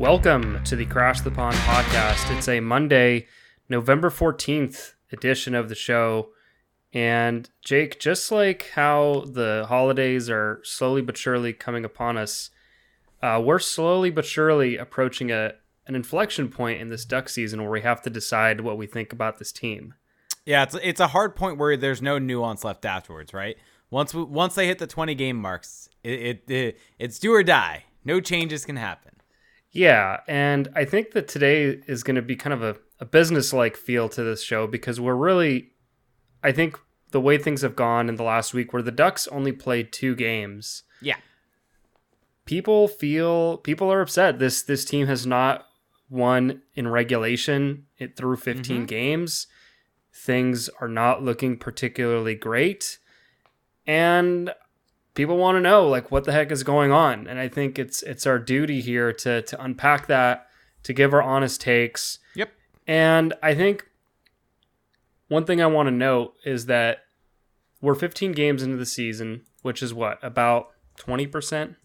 Welcome to the Crash the Pond podcast. It's a Monday, November 14th edition of the show. And Jake, just like how the holidays are slowly but surely coming upon us, uh, we're slowly but surely approaching a an inflection point in this duck season where we have to decide what we think about this team. Yeah, it's it's a hard point where there's no nuance left afterwards, right? Once we, once they hit the 20 game marks, it, it, it it's do or die. No changes can happen. Yeah, and I think that today is going to be kind of a, a business like feel to this show because we're really, I think the way things have gone in the last week, where the Ducks only played two games. Yeah, people feel people are upset. This this team has not won in regulation it through 15 mm-hmm. games. Things are not looking particularly great. And people want to know like what the heck is going on. And I think it's it's our duty here to to unpack that, to give our honest takes. Yep. And I think one thing I want to note is that we're 15 games into the season, which is what about 20%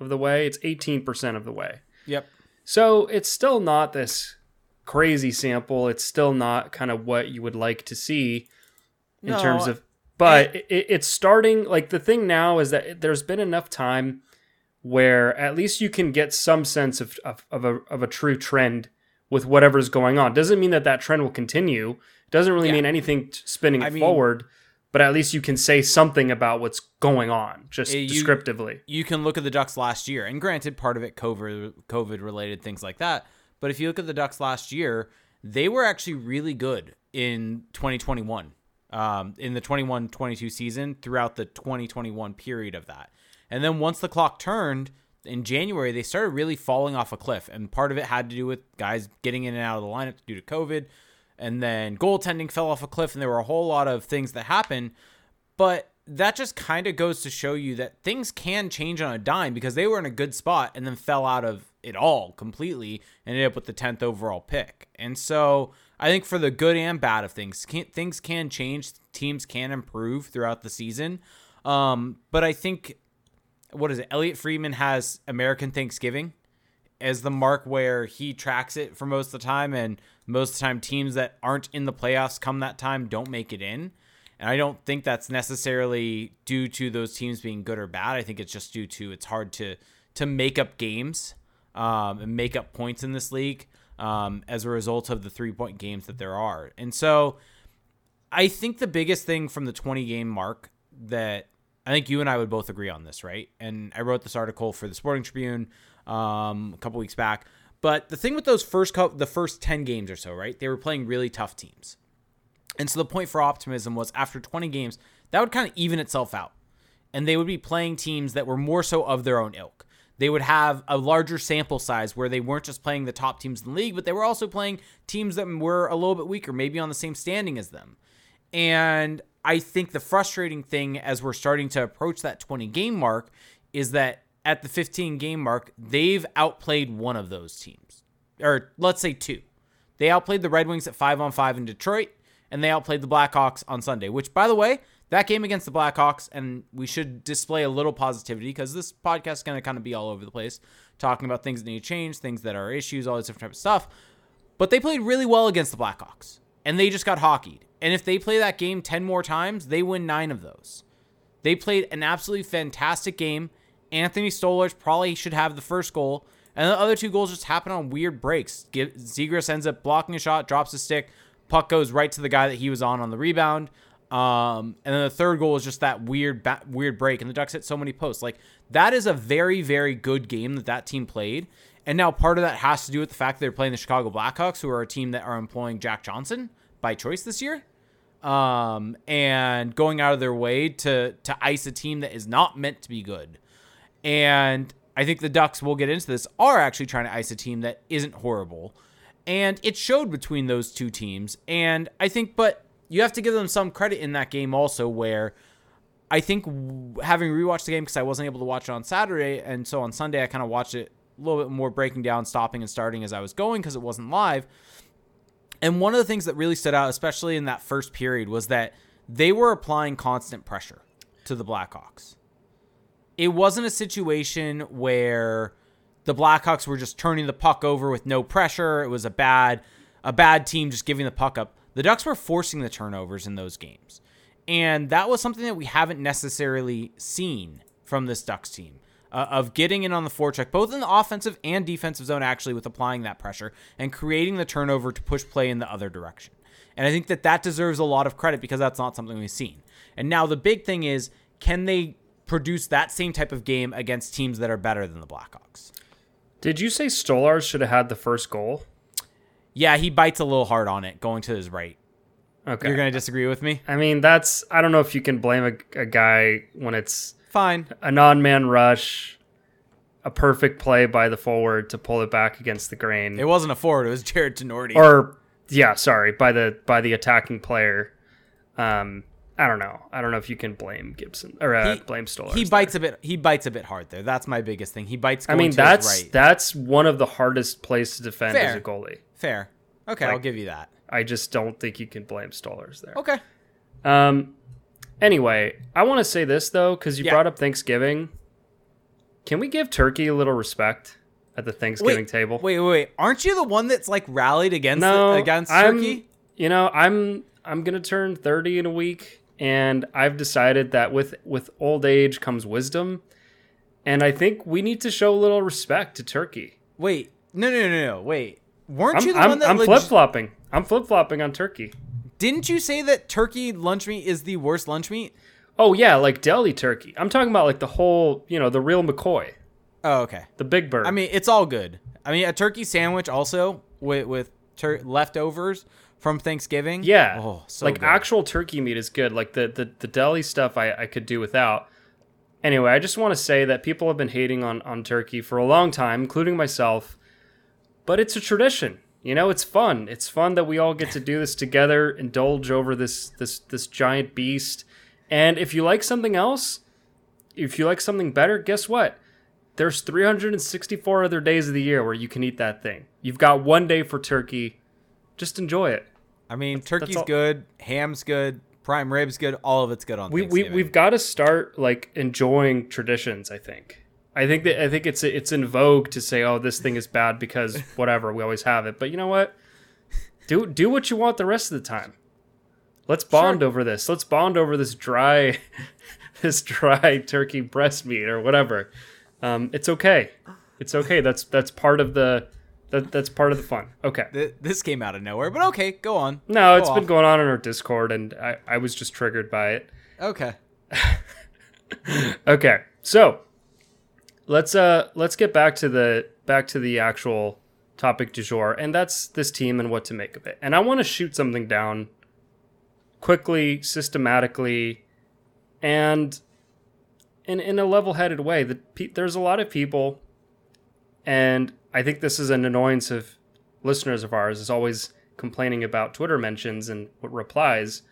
of the way. It's 18% of the way. Yep. So it's still not this crazy sample. It's still not kind of what you would like to see in no, terms of. But it, it, it's starting. Like the thing now is that there's been enough time where at least you can get some sense of, of, of, a, of a true trend with whatever's going on. Doesn't mean that that trend will continue. Doesn't really yeah. mean anything spinning it mean, forward but at least you can say something about what's going on, just eh, you, descriptively. You can look at the Ducks last year, and granted, part of it COVID COVID related things like that. But if you look at the Ducks last year, they were actually really good in 2021, um, in the 21-22 season throughout the 2021 period of that. And then once the clock turned in January, they started really falling off a cliff, and part of it had to do with guys getting in and out of the lineup due to COVID and then goaltending fell off a cliff, and there were a whole lot of things that happened. But that just kind of goes to show you that things can change on a dime because they were in a good spot and then fell out of it all completely and ended up with the 10th overall pick. And so I think for the good and bad of things, can, things can change. Teams can improve throughout the season. Um, but I think, what is it? Elliotte Friedman has American Thanksgiving as the mark where he tracks it for most of the time. And most of the time, teams that aren't in the playoffs come that time don't make it in. And I don't think that's necessarily due to those teams being good or bad. I think it's just due to it's hard to to make up games um, and make up points in this league um, as a result of the three point games that there are. And so I think the biggest thing from the 20 game mark that I think you and I would both agree on this, right? And I wrote this article for the Sporting Tribune um, a couple weeks back but the thing with those first co- the first 10 games or so, right? They were playing really tough teams. And so the point for optimism was after 20 games, that would kind of even itself out. And they would be playing teams that were more so of their own ilk. They would have a larger sample size where they weren't just playing the top teams in the league, but they were also playing teams that were a little bit weaker, maybe on the same standing as them. And I think the frustrating thing as we're starting to approach that 20 game mark is that at the 15 game mark, they've outplayed one of those teams, or let's say two. They outplayed the Red Wings at five on five in Detroit, and they outplayed the Blackhawks on Sunday. Which, by the way, that game against the Blackhawks, and we should display a little positivity because this podcast is going to kind of be all over the place, talking about things that need to change, things that are issues, all this different type of stuff. But they played really well against the Blackhawks, and they just got hockeyed. And if they play that game 10 more times, they win nine of those. They played an absolutely fantastic game. Anthony Stolarz probably should have the first goal. And the other two goals just happen on weird breaks. Zegras ends up blocking a shot, drops a stick, puck goes right to the guy that he was on on the rebound. Um, and then the third goal is just that weird, ba- weird break, and the Ducks hit so many posts. Like that is a very, very good game that that team played. And now part of that has to do with the fact that they're playing the Chicago Blackhawks, who are a team that are employing Jack Johnson by choice this year, um, and going out of their way to to ice a team that is not meant to be good. And I think the Ducks, will get into this, are actually trying to ice a team that isn't horrible. And it showed between those two teams. And I think, but you have to give them some credit in that game also, where I think having rewatched the game because I wasn't able to watch it on Saturday. And so on Sunday, I kind of watched it a little bit more breaking down, stopping and starting as I was going because it wasn't live. And one of the things that really stood out, especially in that first period, was that they were applying constant pressure to the Blackhawks it wasn't a situation where the Blackhawks were just turning the puck over with no pressure. It was a bad a bad team just giving the puck up. The Ducks were forcing the turnovers in those games. And that was something that we haven't necessarily seen from this Ducks team. Uh, of getting in on the forecheck, both in the offensive and defensive zone, actually, with applying that pressure and creating the turnover to push play in the other direction. And I think that that deserves a lot of credit because that's not something we've seen. And now the big thing is, can they produce that same type of game against teams that are better than the Blackhawks? Did you say Stolarz should have had the first goal? Yeah, he bites a little hard on it going to his right. Okay. You're going to disagree with me? I mean, that's I don't know if you can blame a, a guy when it's Fine. a non-man rush, a perfect play by the forward to pull it back against the grain. It wasn't a forward, it was Jared Tenorti. or yeah, sorry, by the by the attacking player. Um, I don't know. I don't know if you can blame Gibson or uh, He- blame Stolarz. he there. bites a bit he bites a bit hard there. That's my biggest thing. He bites I mean, to that's his right. that's one of the hardest plays to defend as a goalie. Fair. Okay, I'll give you that. I just don't think you can blame Stolarz there. Okay. Um. Anyway, I want to say this though, because you Yeah. brought up Thanksgiving. Can we give Turkey a little respect at the Thanksgiving Wait, table? Wait, wait, wait. Aren't you the one that's like rallied against no, against I'm, Turkey? You know, I'm I'm gonna turn 30 in a week, and I've decided that with with old age comes wisdom, and I think we need to show a little respect to Turkey. Wait. No, no, no, no. Wait. Weren't I'm, you the I'm, one that I'm leg- flip flopping. I'm flip flopping on Turkey. Didn't you say that turkey lunch meat is the worst lunch meat? Oh yeah, like deli turkey. I'm talking about like the whole, you know, the real McCoy, Oh, okay. the big bird. I mean, it's all good. I mean, a turkey sandwich also with with tur- leftovers from Thanksgiving. Yeah. Oh, so like good. actual turkey meat is good. Like the the, the deli stuff I, I could do without. Anyway, I just want to say that people have been hating on, on turkey for a long time, including myself. But it's a tradition. You know, it's fun. It's fun that we all get to do this together, indulge over this this this giant beast. And if you like something else, if you like something better, guess what? There's 364 other days of the year where you can eat that thing. You've got one day for turkey. Just enjoy it. I mean, turkey's all- good, ham's good, prime ribs good. All of it's good on we, we we've got to start like enjoying traditions i think i think that i think it's it's in vogue to say oh this thing is bad because whatever we always have it. But you know what? Do do what you want the rest of the time. Let's bond over this. Let's bond over this dry this dry turkey breast meat or whatever. Um, it's okay. It's okay. That's that's part of the that, that's part of the fun. Okay. Th- this came out of nowhere, but okay, go on. no Go it's been going on in our discord and i i was just triggered by it. Okay. Okay, so let's uh let's get back to the back to the actual topic du jour, and that's this team and what to make of it. And I want to shoot something down quickly, systematically, and in in a level-headed way. That pe- there's a lot of people, and I think this is an annoyance of listeners of ours is always complaining about Twitter mentions and replies.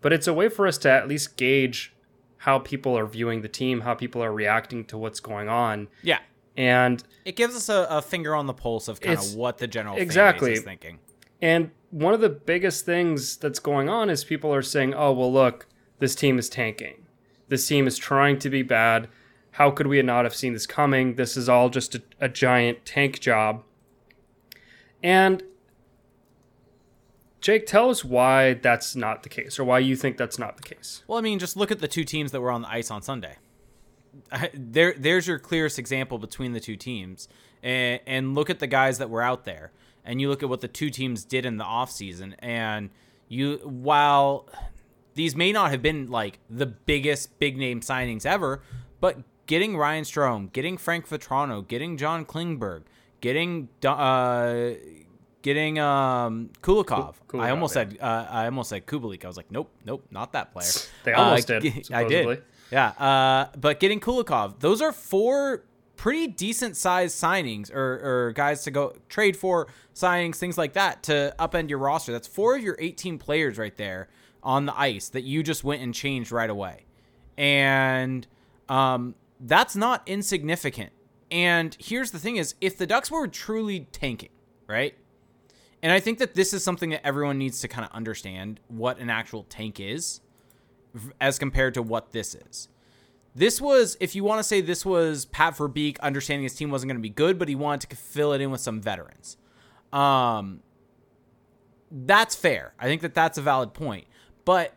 But it's a way for us to at least gauge how people are viewing the team, how people are reacting to what's going on. Yeah. And It gives us a, a finger on the pulse of kind of what the general exactly. is thinking. and one of the biggest things that's going on is people are saying, "Oh, well look, this team is tanking. This team is trying to be bad. How could we not have seen this coming? This is all just a, a giant tank job." And Jake, tell us why that's not the case or why you think that's not the case. Well, I mean, just look at the two teams that were on the ice on Sunday. There, there's your clearest example between the two teams, and, and look at the guys that were out there, and you look at what the two teams did in the offseason, and you, while these may not have been like the biggest big name signings ever, but getting Ryan Strome, getting Frank Vatrano, getting John Klingberg, getting uh, getting um, Kulikov. Ku- I almost Kulikov, said uh, I almost said Kubalik. I was like, nope, nope, not that player. They almost Uh, did, g- I did. Yeah, uh, but getting Kulikov, those are four pretty decent sized signings or, or guys to go trade for signings, things like that to upend your roster. That's four of your 18 players right there on the ice that you just went and changed right away. And um, that's not insignificant. And here's the thing is if the Ducks were truly tanking, right? And I think that this is something that everyone needs to kind of understand what an actual tank is as compared to what this is. This was, if you want to say this was Pat Verbeek understanding his team wasn't going to be good, but he wanted to fill it in with some veterans. Um, that's fair. I think that that's a valid point. But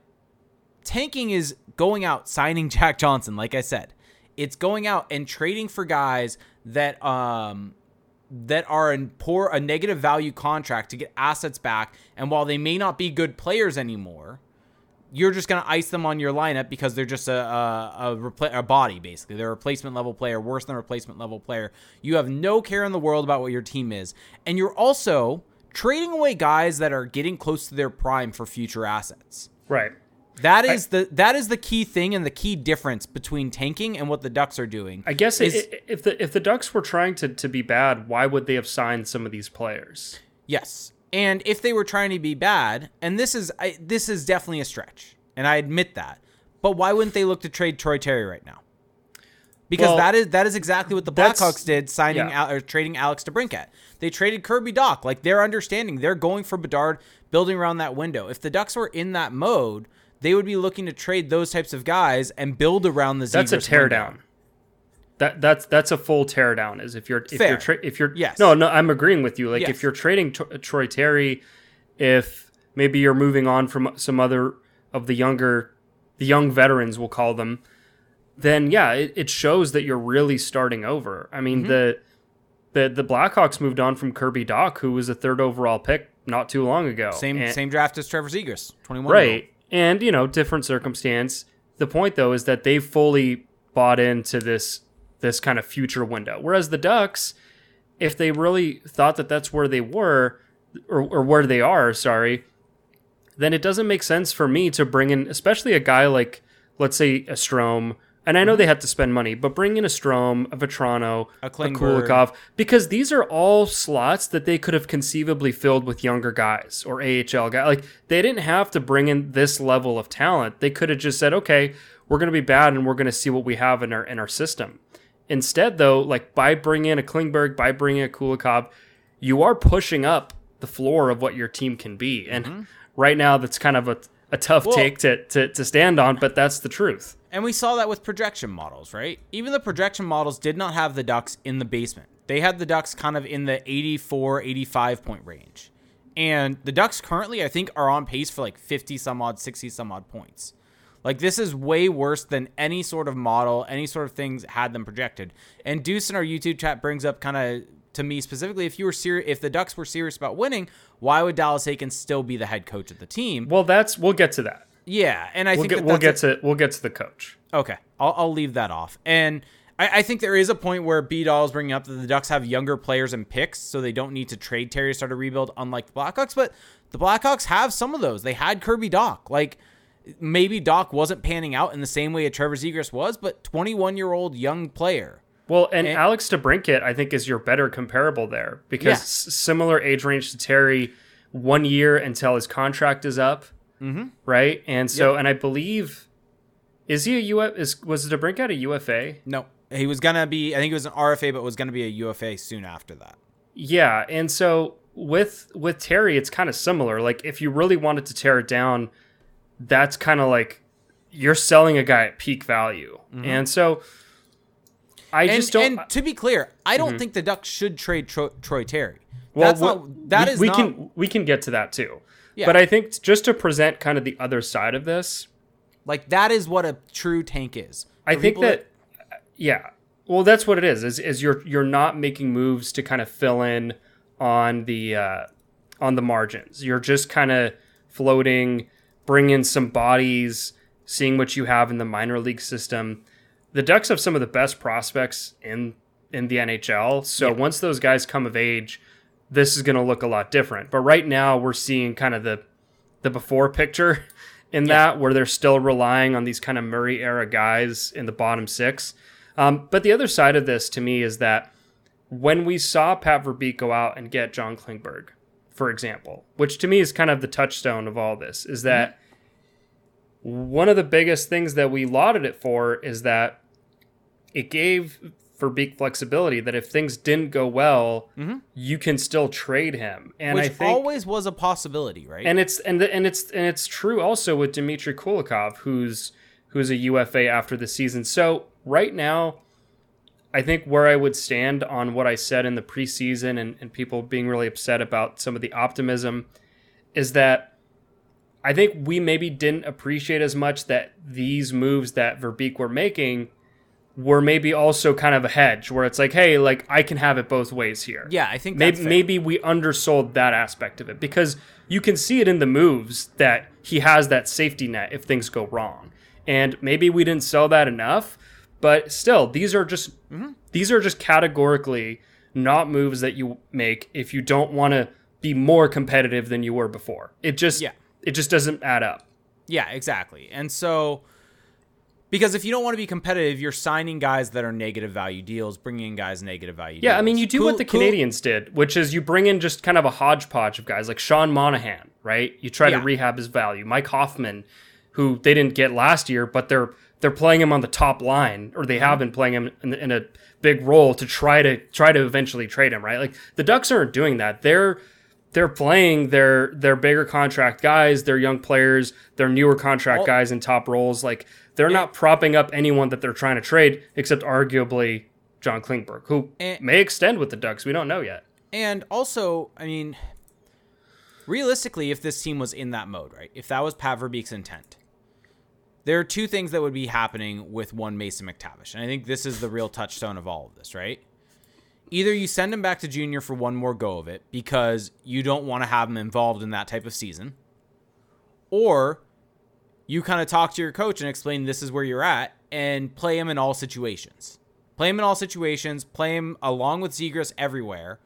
tanking is going out signing Jack Johnson, like I said. It's going out and trading for guys that um that are in poor a negative value contract to get assets back and while they may not be good players anymore, you're just going to ice them on your lineup because they're just a a, a, repla- a body basically. They're a replacement level player, worse than a replacement level player. You have no care in the world about what your team is, and you're also trading away guys that are getting close to their prime for future assets. Right. That is I, the that is the key thing and the key difference between tanking and what the Ducks are doing. I guess is, if the if the Ducks were trying to to be bad, why would they have signed some of these players? Yes. And if they were trying to be bad, and this is I, this is definitely a stretch, and I admit that. But why wouldn't they look to trade Troy Terry right now? Because well, that is that is exactly what the Blackhawks did, signing yeah. or trading Alex DeBrincat. They traded Kirby Dach. Like they're understanding, they're going for Bedard, building around that window. If the Ducks were in that mode, they would be looking to trade those types of guys and build around the. That's a teardown. That that's that's a full teardown. Is if you're if Fair. you're tra- if you're yes no no I'm agreeing with you. Like yes. if you're trading T- Troy Terry, if maybe you're moving on from some other of the younger the young veterans we'll call them, then yeah, it, it shows that you're really starting over. I mean mm-hmm. the the the Blackhawks moved on from Kirby Dach, who was a third overall pick not too long ago. Same and, same draft as Trevor Zegras, twenty one. Right and you know different circumstance. The point though is that they fully bought into this this kind of future window. Whereas the ducks if they really thought that that's where they were or, or where they are sorry then it doesn't make sense for me to bring in especially a guy like let's say a Strome and I know they had to spend money, but bring in a Strome, a Vatrano, a, a Kulikov, because these are all slots that they could have conceivably filled with younger guys or AHL guys. Like they didn't have to bring in this level of talent. They could have just said, okay, we're going to be bad and we're going to see what we have in our in our system. Instead, though, like by bringing in a Klingberg, by bringing in a Kulikov, you are pushing up the floor of what your team can be. And mm-hmm. right now, that's kind of a, a tough well, take to, to, to stand on, but that's the truth. And we saw that with projection models, right? Even the projection models did not have the Ducks in the basement. They had the Ducks kind of in the 84, 85 point range. And the Ducks currently, I think, are on pace for like 50 some odd, 60 some odd points. Like this is way worse than any sort of model, any sort of things had them projected. And Deuce in our YouTube chat brings up kind of to me specifically, if you were serious, if the Ducks were serious about winning, why would Dallas Eakins still be the head coach of the team? Well, that's we'll get to that. Yeah, and I we'll think get, we'll get to we'll get to the coach. Okay, I'll, I'll leave that off. And I, I, think there is a point where B Doll is bringing up that the Ducks have younger players and picks, so they don't need to trade Terry to start a rebuild, unlike the Blackhawks. But the Blackhawks have some of those. They had Kirby Dach. Like maybe Dach wasn't panning out in the same way a Trevor Zegras was, but 21 year old young player. Well, and, and, Alex DeBrincat, I think, is your better comparable there because yeah. similar age range to Terry, one year until his contract is up mm-hmm. right? And so, yep. and I believe, is he a UF? Is was DeBrincat a UFA? No, he was gonna be. I think he was an RFA, but was gonna be a UFA soon after that. Yeah, and so with with Terry, it's kind of similar. Like if you really wanted to tear it down, that's kind of like you're selling a guy at peak value, mm-hmm. and so. I and, just don't. And to be clear, I don't mm-hmm. think the Ducks should trade Troy, Troy Terry. Well, That's not, that we, is we not, can we can get to that too. Yeah. But I think just to present kind of the other side of this, like that is what a true tank is. I think that, that, yeah. Well, that's what it is. Is is you're you're not making moves to kind of fill in on the uh, on the margins. You're just kind of floating, bring in some bodies, seeing what you have in the minor league system. The Ducks have some of the best prospects in in the NHL. So yeah. once those guys come of age, this is going to look a lot different. But right now, we're seeing kind of the the before picture in yeah. that, where they're still relying on these kind of Murray era guys in the bottom six. Um, but the other side of this to me is that when we saw Pat Verbeek go out and get John Klingberg, for example, which to me is kind of the touchstone of all this, is that mm-hmm. one of the biggest things that we lauded it for is that it gave Verbeek flexibility that if things didn't go well, mm-hmm. you can still trade him. And Which I think always was a possibility, right? And it's and the, and it's and it's true also with Dmitry Kulikov, who's who's a UFA after the season. So right now, I think where I would stand on what I said in the preseason and, and people being really upset about some of the optimism is that I think we maybe didn't appreciate as much that these moves that Verbeek were making were maybe also kind of a hedge where it's like, hey, like I can have it both ways here. Yeah, I think maybe maybe we undersold that aspect of it because you can see it in the moves that he has that safety net if things go wrong. And maybe we didn't sell that enough, but still, these are just mm-hmm. these are just categorically not moves that you make if you don't want to be more competitive than you were before. It just yeah. it just doesn't add up. Yeah, exactly. And so because if you don't want to be competitive, you're signing guys that are negative value deals, bringing in guys negative value. Yeah, deals. I mean, you do cool, what the cool. did, which is you bring in just kind of a hodgepodge of guys like Sean Monahan, right? You try yeah. to rehab his value. Mike Hoffman, who they didn't get last year, but they're they're playing him on the top line, or they have mm-hmm. been playing him in, in a big role to try to try to eventually trade him, right? Like the Ducks aren't doing that. They're they're playing their their bigger contract guys, their young players, their newer contract well, guys in top roles. Like they're not propping up anyone that they're trying to trade, except arguably John Klingberg, who and, may extend with the Ducks. We don't know yet. And also, I mean, realistically, if this team was in that mode, right? If that was Pat Verbeek's intent, there are two things that would be happening with one Mason McTavish. And I think this is the real touchstone of all of this, right? Either you send him back to junior for one more go of it because you don't want to have him involved in that type of season, or you kind of talk to your coach and explain this is where you're at and play him in all situations. Play him in all situations, play him along with Zegras everywhere,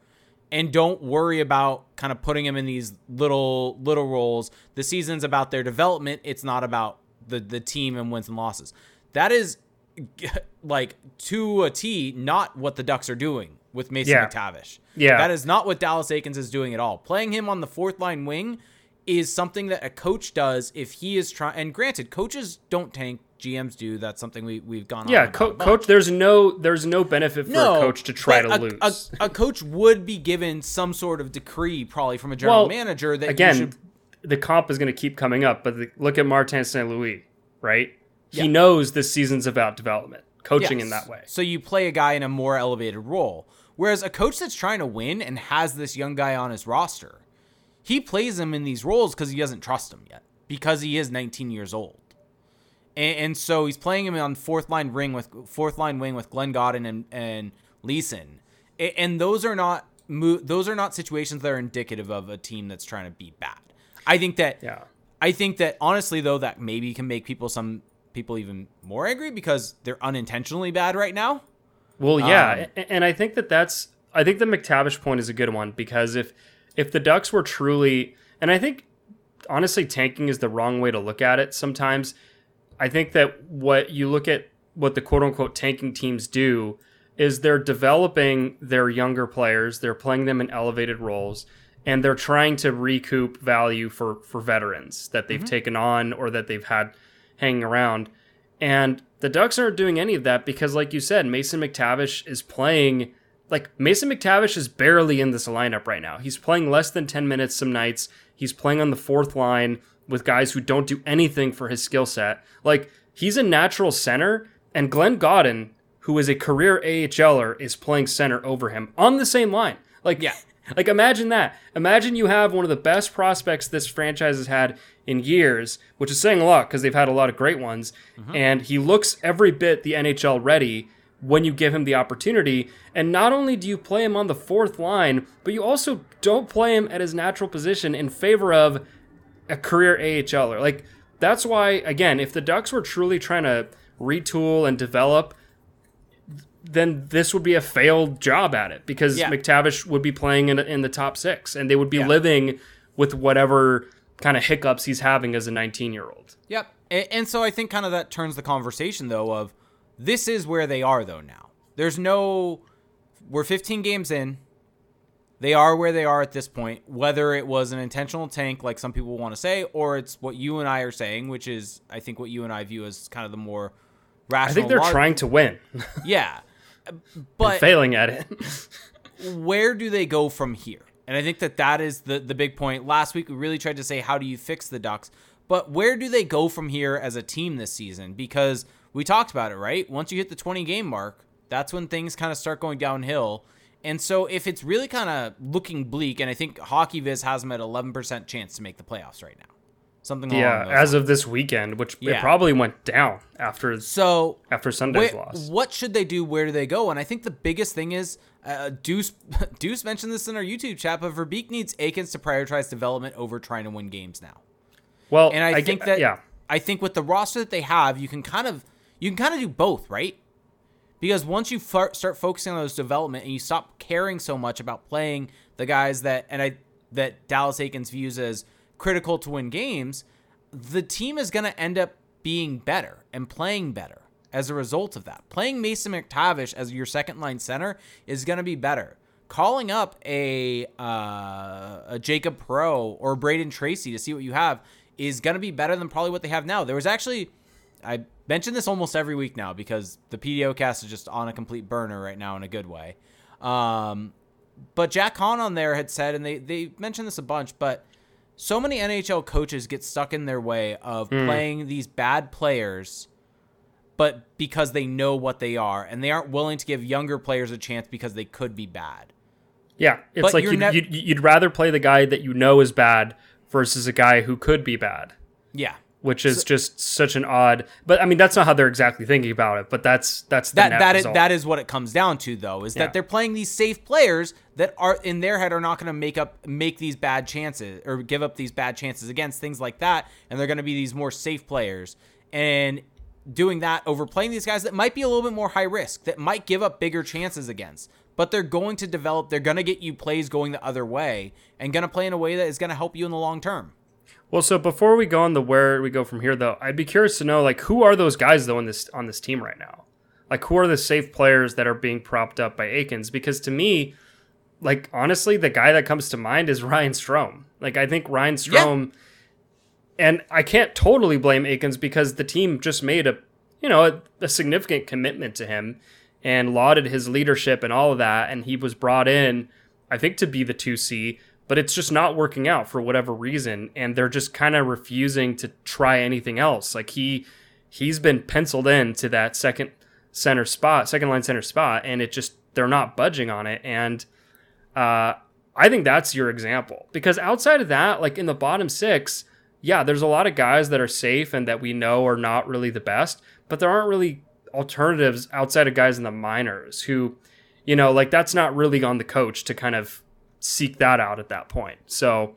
and don't worry about kind of putting him in these little little roles. The season's about their development, it's not about the the team and wins and losses. That is like to a T not what the Ducks are doing with Mason yeah. McTavish. Yeah. That is not what Dallas Eakins is doing at all. Playing him on the fourth line wing is something that a coach does if he is trying. And granted, coaches don't tank. GMs do. That's something we we've gone. On. Yeah, co- coach. There's no there's no benefit for no, a coach to try to a, lose. A, a, coach would be given some sort of decree, probably from a general well, manager. That again, should... the comp is going to keep coming up. But the, look at Martin St. Louis, right? Yeah. He knows this season's about development, coaching yes. in that way. So you play a guy in a more elevated role, whereas a coach that's trying to win and has this young guy on his roster he plays him in these roles because he doesn't trust him yet because he is 19 years old. And, and, so he's playing him on fourth line ring with fourth line wing with Glenn Gawdin and, and Leeson. And, and those are not those are not situations that are indicative of a team that's trying to be bad. I think that yeah. I think that honestly though that maybe can make people some people even more angry because they're unintentionally bad right now. Well, yeah, um, and I think that that's I think the McTavish point is a good one because if if the Ducks were truly, and I think honestly, tanking is the wrong way to look at it sometimes. I think that what you look at what the quote unquote tanking teams do is they're developing their younger players, they're playing them in elevated roles, and they're trying to recoup value for for veterans that they've mm-hmm. taken on or that they've had hanging around. And the Ducks aren't doing any of that because, like you said, Mason McTavish is playing like Mason McTavish is barely in this lineup right now. He's playing less than 10 minutes some nights. He's playing on the fourth line with guys who don't do anything for his skill set. Like he's a natural center and Glenn Gawdin, who is a career AHLer, is playing center over him on the same line. Like yeah. Like imagine that. Imagine you have one of the best prospects this franchise has had in years, which is saying a lot because they've had a lot of great ones, mm-hmm. and he looks every bit the NHL ready when you give him the opportunity. And not only do you play him on the fourth line, but you also don't play him at his natural position in favor of a career AHLer. Like that's why again, if the Ducks were truly trying to retool and develop then this would be a failed job at it because yeah. McTavish would be playing in, in the top six and they would be yeah. living with whatever kind of hiccups he's having as a 19 year old. Yep. And, and so I think kind of that turns the conversation though of this is where they are though now. There's no we're 15 games in. They are where they are at this point, whether it was an intentional tank like some people want to say or it's what you and I are saying, which is I think what you and I view as kind of the more rational I think they're trying to win. yeah. But and failing at it. where do they go from here? And I think that that is the the big point. Last week we really tried to say how do you fix the Ducks, But where do they go from here as a team this season? Because we talked about it, right? Once you hit the 20 game mark, that's when things kind of start going downhill. And so if it's really kind of looking bleak, and I think HockeyViz has them at 11% chance to make the playoffs right now. Something yeah, as lines. of this weekend, which yeah. it probably went down after so after Sunday's where, loss. What should they do? Where do they go? And I think the biggest thing is uh, Deuce Deuce mentioned this in our YouTube chat, but Verbeek needs Eakins to prioritize development over trying to win games now. Well, and I, I think get, that yeah, I think with the roster that they have, you can kind of you can kind of do both, right? Because once you f- start focusing on those development and you stop caring so much about playing the guys that and I that Dallas Eakins views as critical to win games, the team is going to end up being better and playing better as a result of that. Playing Mason McTavish as your second line center is going to be better. Calling up a uh, a Jacob Perreault or Brayden Tracey to see what you have is going to be better than probably what they have now. There was actually I mention this almost every week now because the PDOcast is just on a complete burner right now in a good way. Um, but Jack Han on there had said, and they they mentioned this a bunch, but so many NHL coaches get stuck in their way of mm. playing these bad players, but because they know what they are, and they aren't willing to give younger players a chance because they could be bad. Yeah, it's but like you'd, ne- you'd, you'd rather play the guy that you know is bad versus a guy who could be bad. Yeah, which is so, just such an odd. But I mean, that's not how they're exactly thinking about it. But that's that's that that is, that is what it comes down to, though, is yeah. that they're playing these safe players that are in their head are not going to make up make these bad chances or give up these bad chances against things like that, and they're going to be these more safe players and doing that over playing these guys that might be a little bit more high risk that might give up bigger chances against but they're going to develop they're going to get you plays going the other way and going to play in a way that is going to help you in the long term well, so before we go on the where we go from here, though, I'd be curious to know like who are those guys though on this on this team right now? Like who are the safe players that are being propped up by Eakins? Because to me, like honestly, the guy that comes to mind is Ryan Strome. Like I think Ryan Strome, yeah. and I can't totally blame Eakins because the team just made a you know a, a significant commitment to him and lauded his leadership and all of that, and he was brought in, I think, to be the two C but it's just not working out for whatever reason and they're just kind of refusing to try anything else. Like he he's been penciled in to that second center spot second line center spot and it just they're not budging on it and uh, i think that's your example because outside of that like in the bottom six yeah there's a lot of guys that are safe and that we know are not really the best but there aren't really alternatives outside of guys in the minors who you know like that's not really on the coach to kind of seek that out at that point. So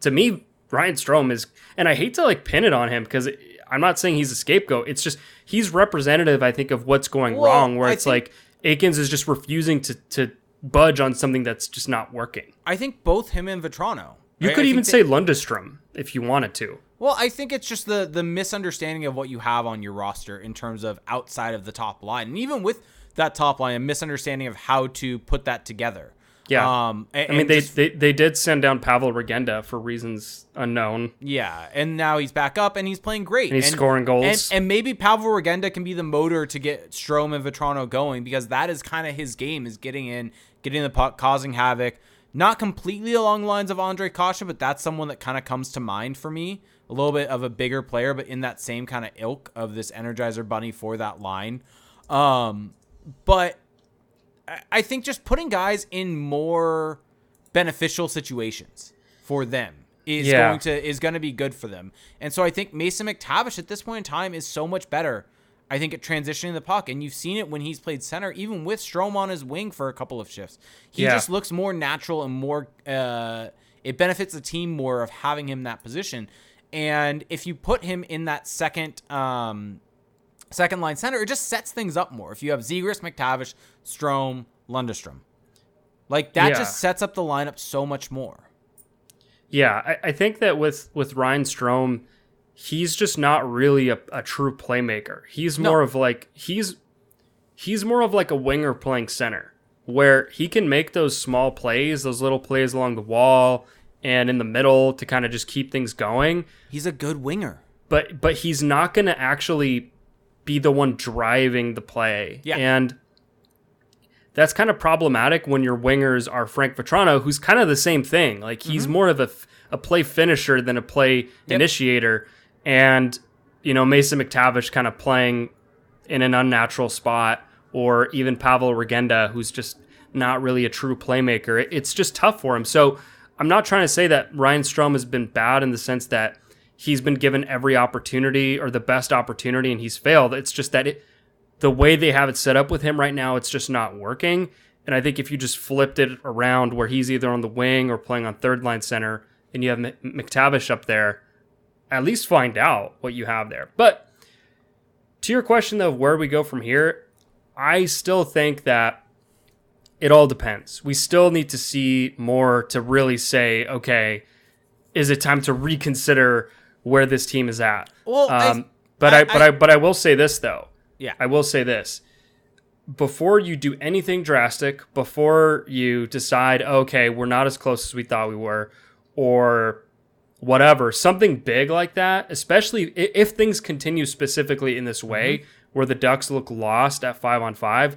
to me, Ryan Strome is, and I hate to like pin it on him because I'm not saying he's a scapegoat. It's just he's representative, I think, of what's going well, wrong. Where I it's like Eakins is just refusing to to budge on something that's just not working. I think both him and Vatrano. You right? could even say Lundestrom if you wanted to. Well, I think it's just the the misunderstanding of what you have on your roster in terms of outside of the top line, and even with that top line, a misunderstanding of how to put that together. Yeah. Um, and, I mean, they, just, they they did send down Pavel Regenda for reasons unknown. Yeah, and now he's back up and he's playing great. And he's and, scoring goals. And, and, maybe Pavel Regenda can be the motor to get Strome and Vatrano going because that is kind of his game is getting in, getting the puck, causing havoc. Not completely along the lines of Ondrej Kase, but that's someone that kind of comes to mind for me. A little bit of a bigger player, but in that same kind of ilk of this Energizer Bunny for that line. Um, but I think just putting guys in more beneficial situations for them is yeah. going to is going to be good for them. And so I think Mason McTavish at this point in time is so much better. I think at transitioning the puck, and you've seen it when he's played center, even with Strome on his wing for a couple of shifts. He yeah. just looks more natural and more. Uh, it benefits the team more of having him that position. And if you put him in that second um, second line center, it just sets things up more. If you have Zegras, McTavish, Strome, Lundestrom, like that yeah. just sets up the lineup so much more. Yeah, I, I, think that with with Ryan Strome, he's just not really a, a true playmaker. He's more no. of like he's he's more of like a winger playing center, where he can make those small plays, those little plays along the wall and in the middle to kind of just keep things going. He's a good winger. But but he's not going to actually be the one driving the play. Yeah. And that's kind of problematic when your wingers are Frank Vatrano, who's kind of the same thing. Like he's mm-hmm. more of a play finisher than a play initiator. And, you know, Mason McTavish kind of playing in an unnatural spot, or even Pavel Regenda, who's just not really a true playmaker. It- It's just tough for him. So I'm not trying to say that Ryan Strome has been bad in the sense that he's been given every opportunity or the best opportunity and he's failed. It's just that it, the way they have it set up with him right now, it's just not working. And I think if you just flipped it around where he's either on the wing or playing on third line center and you have McTavish up there, at least find out what you have there. But to your question though, of where we go from here, I still think that it all depends. We still need to see more to really say, okay, is it time to reconsider where this team is at? Well, I- um, but I, I- but I but I will say this though. Yeah. I will say this. Before you do anything drastic, before you decide, okay, we're not as close as we thought we were, or whatever, something big like that, especially i- if things continue specifically in this way, where the Ducks look lost at five on five,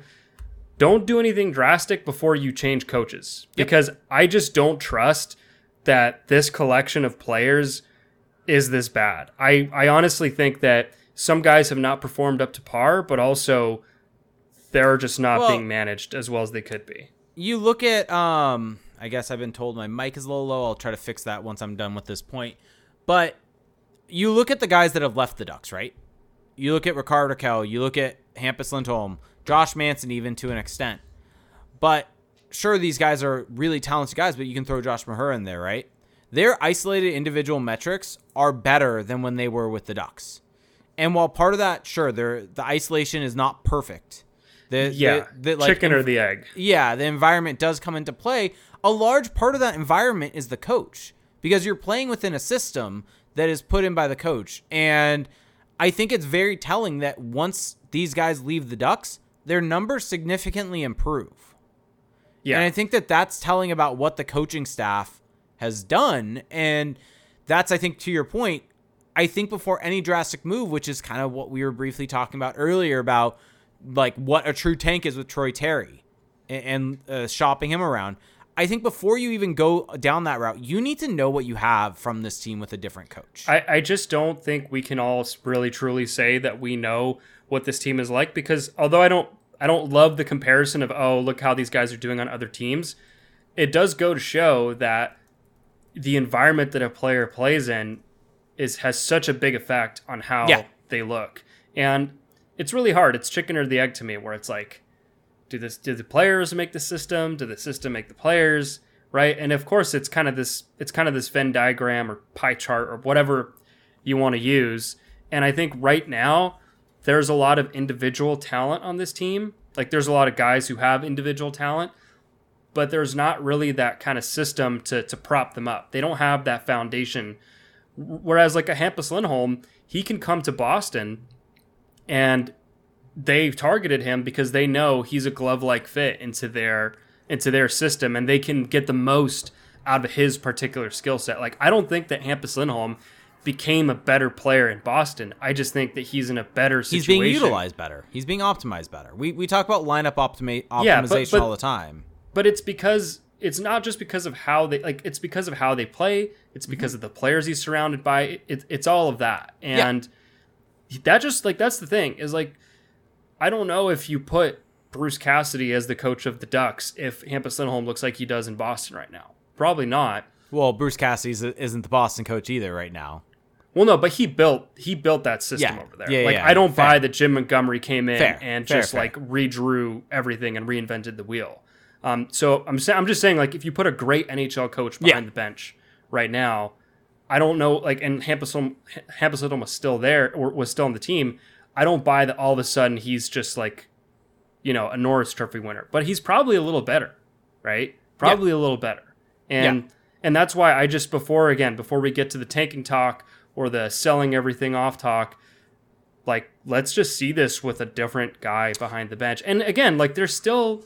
don't do anything drastic before you change coaches. Because I just don't trust that this collection of players is this bad. I, I honestly think that some guys have not performed up to par, but also they're just not Well- being managed as well as they could be. you look at um I guess I've been told my mic is a little low. I'll try to fix that once I'm done with this point. But you look at the guys that have left the Ducks, right? You look at Rickard Rakell, you look at Hampus Lindholm, Josh Manson even to an extent. But sure these guys are really talented guys, but you can throw Josh Mahura in there, right? Their isolated individual metrics are better than when they were with the Ducks. And while part of that, sure, their the isolation is not perfect. The, Yeah, the, the, like, chicken or the egg. yeah, the environment does come into play. A large part of that environment is the coach because you're playing within a system that is put in by the coach. And I think it's very telling that once these guys leave the Ducks, their numbers significantly improve. Yeah, And I think that that's telling about what the coaching staff has done. And that's, I think, to your point, I think before any drastic move, which is kind of what we were briefly talking about earlier about like what a true tank is with Troy Terry and, and uh, shopping him around. I think before you even go down that route, you need to know what you have from this team with a different coach. I, I just don't think we can all really truly say that we know what this team is like because although I don't I don't love the comparison of oh look how these guys are doing on other teams, it does go to show that the environment that a player plays in is has such a big effect on how Yeah. they look. And it's really hard. It's chicken or the egg to me where it's like do this do the players make the system? Do the system make the players? Right? And of course it's kind of this it's kind of this Venn diagram or pie chart or whatever you want to use. And I think right now there's a lot of individual talent on this team. Like there's a lot of guys who have individual talent, but there's not really that kind of system to to prop them up. They don't have that foundation. Whereas like a Hampus Lindholm, he can come to Boston and they've targeted him because they know he's a glove-like fit into their into their system and they can get the most out of his particular skill set. Like I don't think that Hampus Lindholm became a better player in Boston. I just think that he's in a better situation. He's being utilized better. He's being optimized better. We, we talk about lineup optimi- optimization Yeah, but- but- all the time. But it's because it's not just because of how they like it's because of how they play it's Mm-hmm. because of the players he's surrounded by it, it, it's all of that. And that just like that's the thing is like i don't know if you put bruce cassidy as the coach of the ducks if hampus lindholm looks like he does in boston right now. Probably not. Well, Bruce Cassidy isn't the Boston coach either right now. well no but he built he built that system Yeah. over there. Yeah, like yeah, i don't fair. buy that jim montgomery came in Fair, and fair, just like redrew everything and reinvented the wheel um, so I'm sa- I'm just saying like if you put a great NHL coach behind Yeah. the bench right now, I don't know like and Hampus Hampus was still there or was still on the team. I don't buy that all of a sudden he's just like, you know, a Norris Trophy winner, but he's probably a little better, right? Probably a little better, and and that's why I just before again before we get to the tanking talk or the selling everything off talk, like let's just see this with a different guy behind the bench. And again, like there's still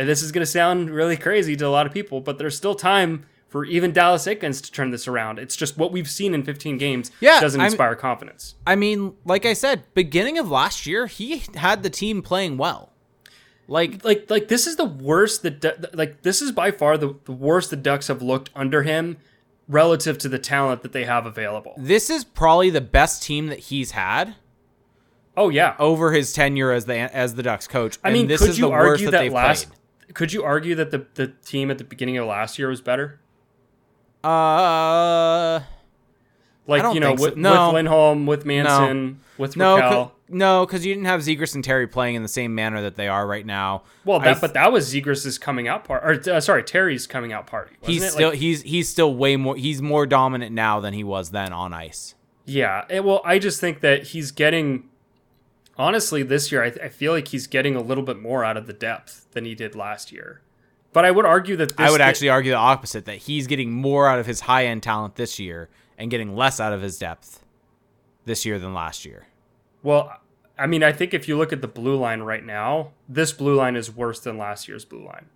and this is going to sound really crazy to a lot of people, but there's still time for even Dallas Eakins to turn this around. It's just what we've seen in 15 games Yeah, doesn't I'm- inspire confidence. I mean, like I said, beginning of last year, he had the team playing well. Like like like this is the worst that like this is by far the, the worst the Ducks have looked under him relative to the talent that they have available. This is probably the best team that he's had. Oh yeah, over his tenure as the as the Ducks coach. I mean, this could is you the argue worst that, that, last? Played. Could you argue that the the team at the beginning of last year was better? Uh, like you know, with, so. no. with Lindholm, with Manson, no. with no, no, because you didn't have Zegras and Terry playing in the same manner that they are right now. Well, that th- but that was Zegras's coming out party, or uh, sorry, Terry's coming out party. he's it? still like, he's he's still way more he's more dominant now than he was then on ice. Yeah, it, well, I just think that he's getting. Honestly, this year I, th- I feel like he's getting a little bit more out of the depth than he did last year. But I would argue that I would actually argue the opposite that he's getting more out of his high end talent this year and getting less out of his depth this year than last year. Well, I mean, I think if you look at the blue line right now, this blue line is worse than last year's blue line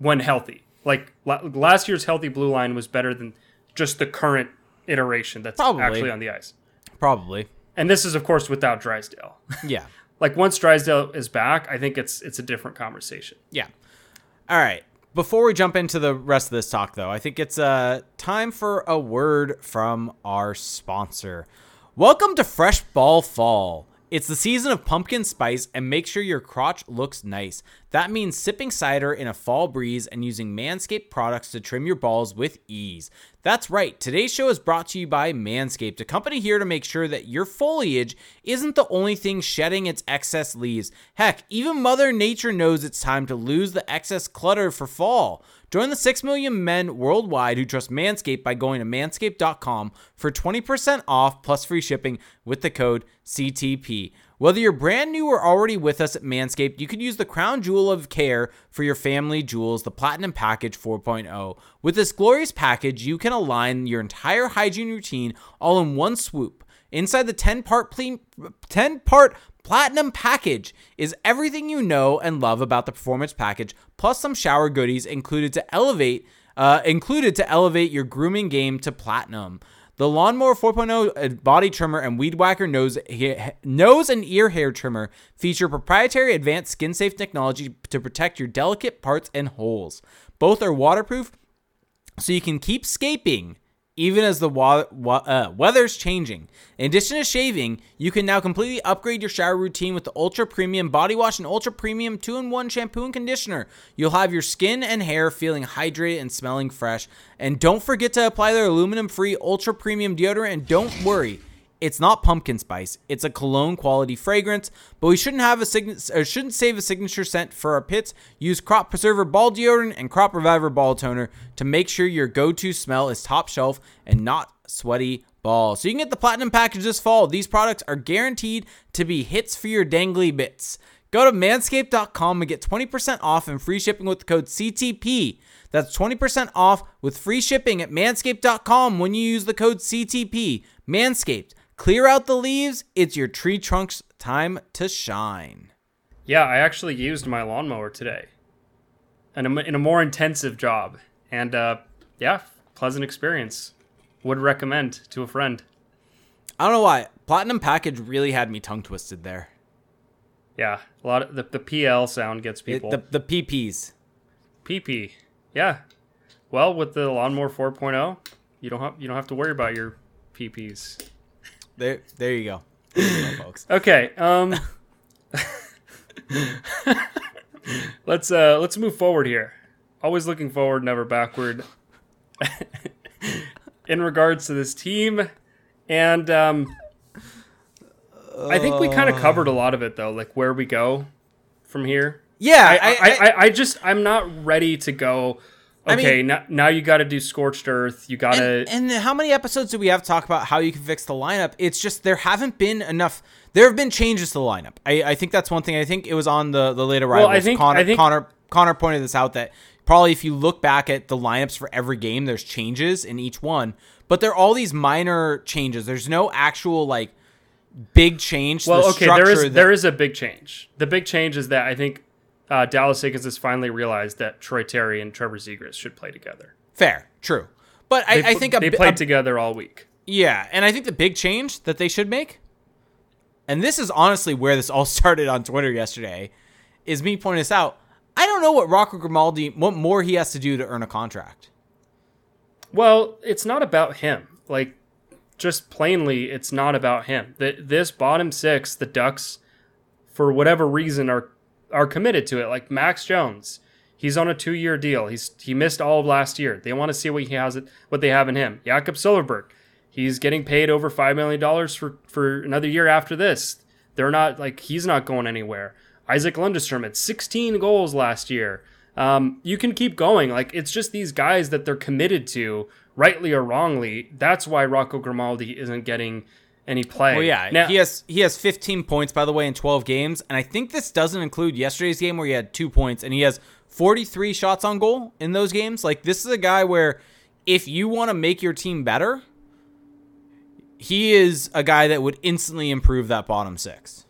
when healthy. Like last year's healthy blue line was better than just the current iteration that's Probably. actually on the ice. Probably. And this is of course without Drysdale. Yeah. like once Drysdale is back, I think it's it's a different conversation. Yeah. All right. Before we jump into the rest of this talk, though, I think it's uh, time for a word from our sponsor. Welcome to Fresh Ball Fall. It's the season of pumpkin spice, and make sure your crotch looks nice. That means sipping cider in a fall breeze and using Manscaped products to trim your balls with ease. That's right, today's show is brought to you by Manscaped, a company here to make sure that your foliage isn't the only thing shedding its excess leaves. Heck, even Mother Nature knows it's time to lose the excess clutter for fall. Join the 6 million men worldwide who trust Manscaped by going to manscaped.com for 20% off plus free shipping with the code CTP. Whether you're brand new or already with us at Manscaped, you can use the crown jewel of care for your family jewels, the Platinum Package 4.0. With this glorious package, you can align your entire hygiene routine all in one swoop. Inside the 10 part ple- 10 part Platinum package is everything you know and love about the performance package, plus some shower goodies included to elevate uh, included to elevate your grooming game to platinum. The Lawnmower 4.0 uh, body trimmer and Weed Whacker nose, nose and ear hair trimmer feature proprietary advanced skin safe technology to protect your delicate parts and holes. Both are waterproof, so you can keep scaping even as the wa- wa- uh, weather's changing. In addition to shaving, you can now completely upgrade your shower routine with the Ultra Premium Body Wash and Ultra Premium 2 in 1 shampoo and conditioner. You'll have your skin and hair feeling hydrated and smelling fresh. And don't forget to apply their aluminum free Ultra Premium deodorant. And don't worry, it's not pumpkin spice. It's a cologne quality fragrance, but we shouldn't have a sign- shouldn't save a signature scent for our pits. Use Crop Preserver ball deodorant and Crop Reviver ball toner to make sure your go-to smell is top shelf and not sweaty balls. So you can get the platinum package this fall. These products are guaranteed to be hits for your dangly bits. Go to manscaped.com and get 20% off and free shipping with the code CTP. That's 20% off with free shipping at manscaped.com when you use the code CTP. Manscaped Clear out the leaves. It's your tree trunk's time to shine. Yeah, I actually used my lawnmower today, and in a more intensive job, and uh, yeah, pleasant experience. Would recommend to a friend. I don't know why platinum package really had me tongue twisted there. Yeah, a lot of the, the PL sound gets people. It, the the PPs. PP. Yeah. Well, with the lawnmower 4.0, you don't have you don't have to worry about your PPs. There, there you go, there you go folks. Okay. Um, let's uh, let's move forward here. Always looking forward, never backward. In regards to this team, and um, I think we kind of covered a lot of it though, like where we go from here. Yeah, I, I, I, I, just I'm not ready to go okay, I mean, now, now you got to do scorched earth. You got to. And, and, how many episodes do we have to talk about how you can fix the lineup? It's just there haven't been enough. There have been changes to the lineup. I, I think that's one thing. I think it was on the the later rivals. Well, I think Connor, I think, Connor Connor pointed this out that probably if you look back at the lineups for every game, there's changes in each one, but there are all these minor changes. There's no actual like big change. Well, okay, there is that, there is a big change. The big change is that I think uh, Dallas Eakins has finally realized that Troy Terry and Trevor Zegras should play together. Fair, true, but I, I think a, they played a, together all week. Yeah, and I think the big change that they should make, and this is honestly where this all started on Twitter yesterday, is me pointing this out. I don't know what Rocco Grimaldi, what more he has to do to earn a contract. Well, it's not about him. Like, just plainly, it's not about him. That this bottom six, the Ducks, for whatever reason, are are committed to it. Like Max Jones, he's on a two year deal. He's he missed all of last year. They want to see what he has, what they have in him. Jakob Silfverberg, he's getting paid over five million dollars for for another year after this. They're not like he's not going anywhere. Isac Lundestrom had 16 goals last year. Um, you can keep going. Like it's just these guys that they're committed to, rightly or wrongly. That's why Rocco Grimaldi isn't getting any play. Well, yeah, Now- he has he has 15 points by the way in 12 games, and I think this doesn't include yesterday's game where he had two points, and he has 43 shots on goal in those games. Like this is a guy where if you want to make your team better, he is a guy that would instantly improve that bottom six.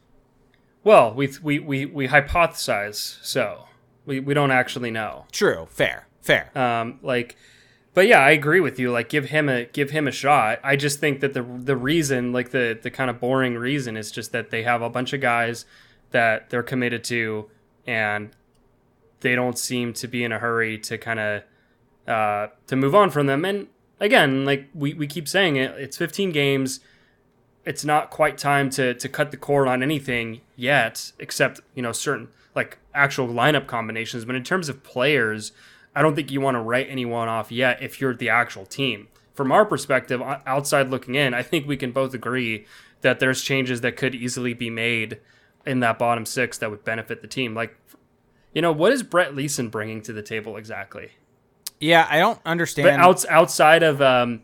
Well, we we we we hypothesize so. We we don't actually know. True, fair, fair. Um, like, but yeah, I agree with you. Like, give him a give him a shot. I just think that the the reason, like the the kind of boring reason, is just that they have a bunch of guys that they're committed to, and they don't seem to be in a hurry to kind of uh, to move on from them. And again, like we we keep saying it, it's 15 games. It's not quite time to to cut the cord on anything yet, except you know certain like actual lineup combinations. But in terms of players, I don't think you want to write anyone off yet if you're the actual team. From our perspective, outside looking in, I think we can both agree that there's changes that could easily be made in that bottom six that would benefit the team. Like, you know, what is Brett Leason bringing to the table exactly? yeah, I don't understand. But outs, outside of um,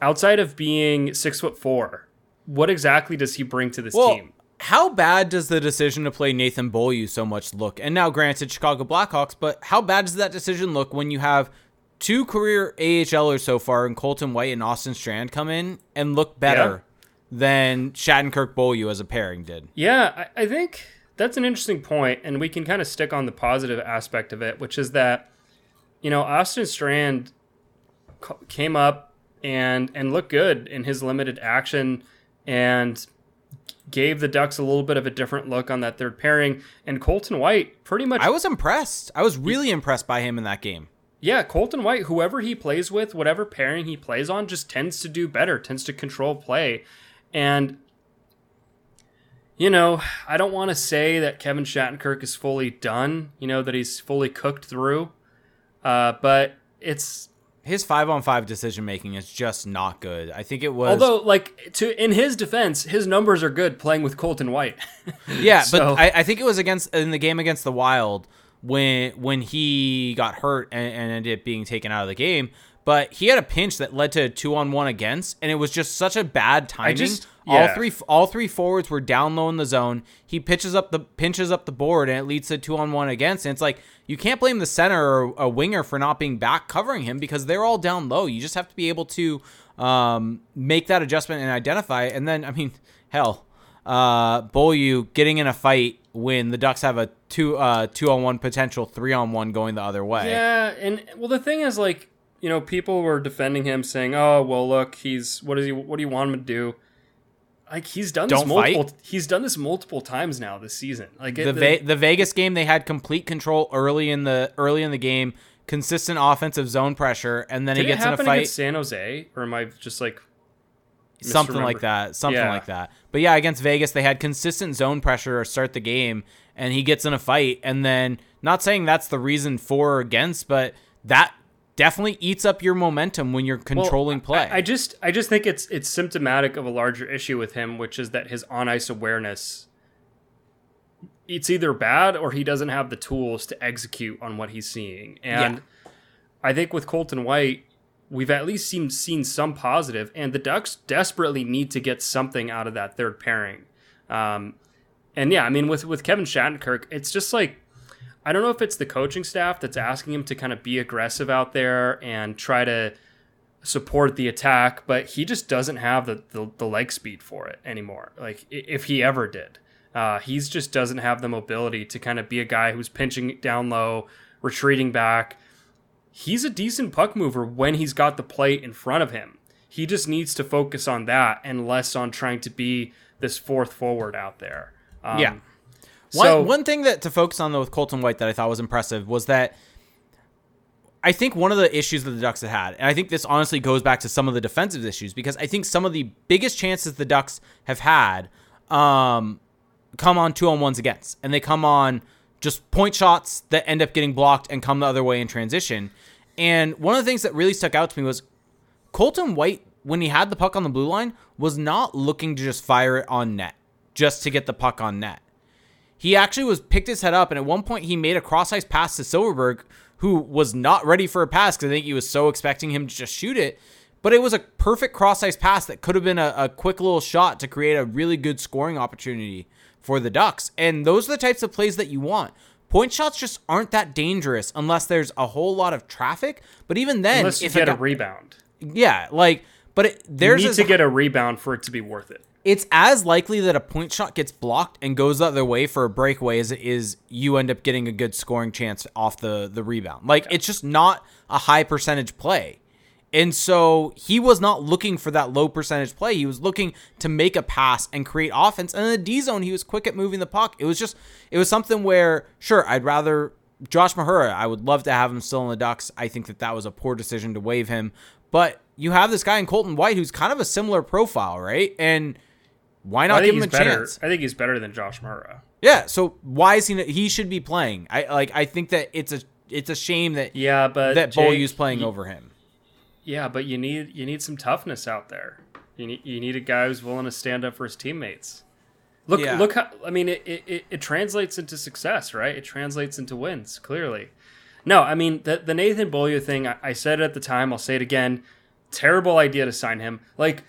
outside of being six foot four, what exactly does he bring to this well, team? How bad does the decision to play Nathan Beaulieu so much look? And now, granted, Chicago Blackhawks, but how bad does that decision look when you have two career AHLers so far in Colton White and Austin Strand come in and look better than Shattenkirk Beaulieu as a pairing did? Yeah, I, I think that's an interesting point, and we can kind of stick on the positive aspect of it, which is that you know Austin Strand came up and and looked good in his limited action and gave the Ducks a little bit of a different look on that third pairing. And Colton White pretty much I was impressed. I was really impressed by him in that game. Yeah, Colton White, whoever he plays with, whatever pairing he plays on, just tends to do better, tends to control play. And, you know, I don't want to say that Kevin Shattenkirk is fully done, you know, that he's fully cooked through. Uh, but it's His five on five decision making is just not good. I think it was although like to in his defense, his numbers are good playing with Colton White. Yeah, So- but I, I think it was against in the game against the Wild when when he got hurt and, and ended up being taken out of the game. But he had a pinch that led to a two on one against, and it was just such a bad timing. just- all three all three forwards were down low in the zone. He pitches up the pinches up the board, and it leads to two on one against. And it's like you can't blame the center or a winger for not being back covering him because they're all down low. You just have to be able to um, make that adjustment and identify. And then I mean, hell, uh, Beaulieu getting in a fight when the Ducks have a two uh, two on one potential three on one going the other way. Yeah, and well, the thing is, like, you know, people were defending him, saying, "Oh, well, look, he's what is he? What do you want him to do?" Like, he's done this Don't multiple. fight? He's done this multiple times now this season. Like, the it, Ve- the Vegas game they had complete control early in the early in the game, consistent offensive zone pressure, and then he gets in a fight, against San Jose, or am I just like something like that, something Yeah. like that. But yeah, against Vegas they had consistent zone pressure to start the game, and he gets in a fight, and then not saying that's the reason for or against, but that definitely eats up your momentum when you're Well, controlling play. I, I just, I just think it's it's symptomatic of a larger issue with him, which is that his on ice awareness. It's either bad or he doesn't have the tools to execute on what he's seeing, and Yeah. I think with Colton White, we've at least seen seen some positive, and the Ducks desperately need to get something out of that third pairing. Um, and yeah, I mean with with Kevin Shattenkirk, it's just like I don't know if it's the coaching staff that's asking him to kind of be aggressive out there and try to support the attack, but he just doesn't have the, the, the leg speed for it anymore. Like if he ever did, uh, he's just doesn't have the mobility to kind of be a guy who's pinching down low, retreating back. He's a decent puck mover when he's got the plate in front of him. He just needs to focus on that and less on trying to be this fourth forward out there. Um, Yeah. One, So- one thing that to focus on though with Colton White that I thought was impressive was that I think one of the issues that the Ducks have had, and I think this honestly goes back to some of the defensive issues because I think some of the biggest chances the Ducks have had um, come on two on ones against, and they come on just point shots that end up getting blocked and come the other way in transition. And one of the things that really stuck out to me was Colton White, when he had the puck on the blue line, was not looking to just fire it on net just to get the puck on net. He actually was picked his head up, and at one point he made a cross ice pass to Silfverberg, who was not ready for a pass because I think he was so expecting him to just shoot it. But it was a perfect cross ice pass that could have been a, a quick little shot to create a really good scoring opportunity for the Ducks. And those are the types of plays that you want. Point shots just aren't that dangerous unless there's a whole lot of traffic. But even then, Unless you if get it a rebound. yeah, like, but it, You there's need as- to get a rebound for it to be worth it. It's as likely that a point shot gets blocked and goes the other way for a breakaway as it is you end up getting a good scoring chance off the the rebound. Like it's just not a high percentage play. And so he was not looking for that low percentage play. He was looking to make a pass and create offense. And in the D zone, he was quick at moving the puck. It was just, it was something where, sure, I'd rather Josh Mahura. I would love to have him still in the Ducks. I think that that was a poor decision to waive him. But you have this guy in Colton White who's kind of a similar profile, right? And why not give him a better. chance? I think he's better than Josh Mahura. Yeah. So why is he? Not, he should be playing. I like. I think that it's a it's a shame that Yeah, but that Jake, Beaulieu's playing over him. Yeah, but you need you need some toughness out there. You need you need a guy who's willing to stand up for his teammates. Look Yeah. look how I mean it, it, it, it translates into success, right? It translates into wins, clearly. No, I mean the the Nathan Beaulieu thing, I, I said it at the time, I'll say it again. Terrible idea to sign him. Like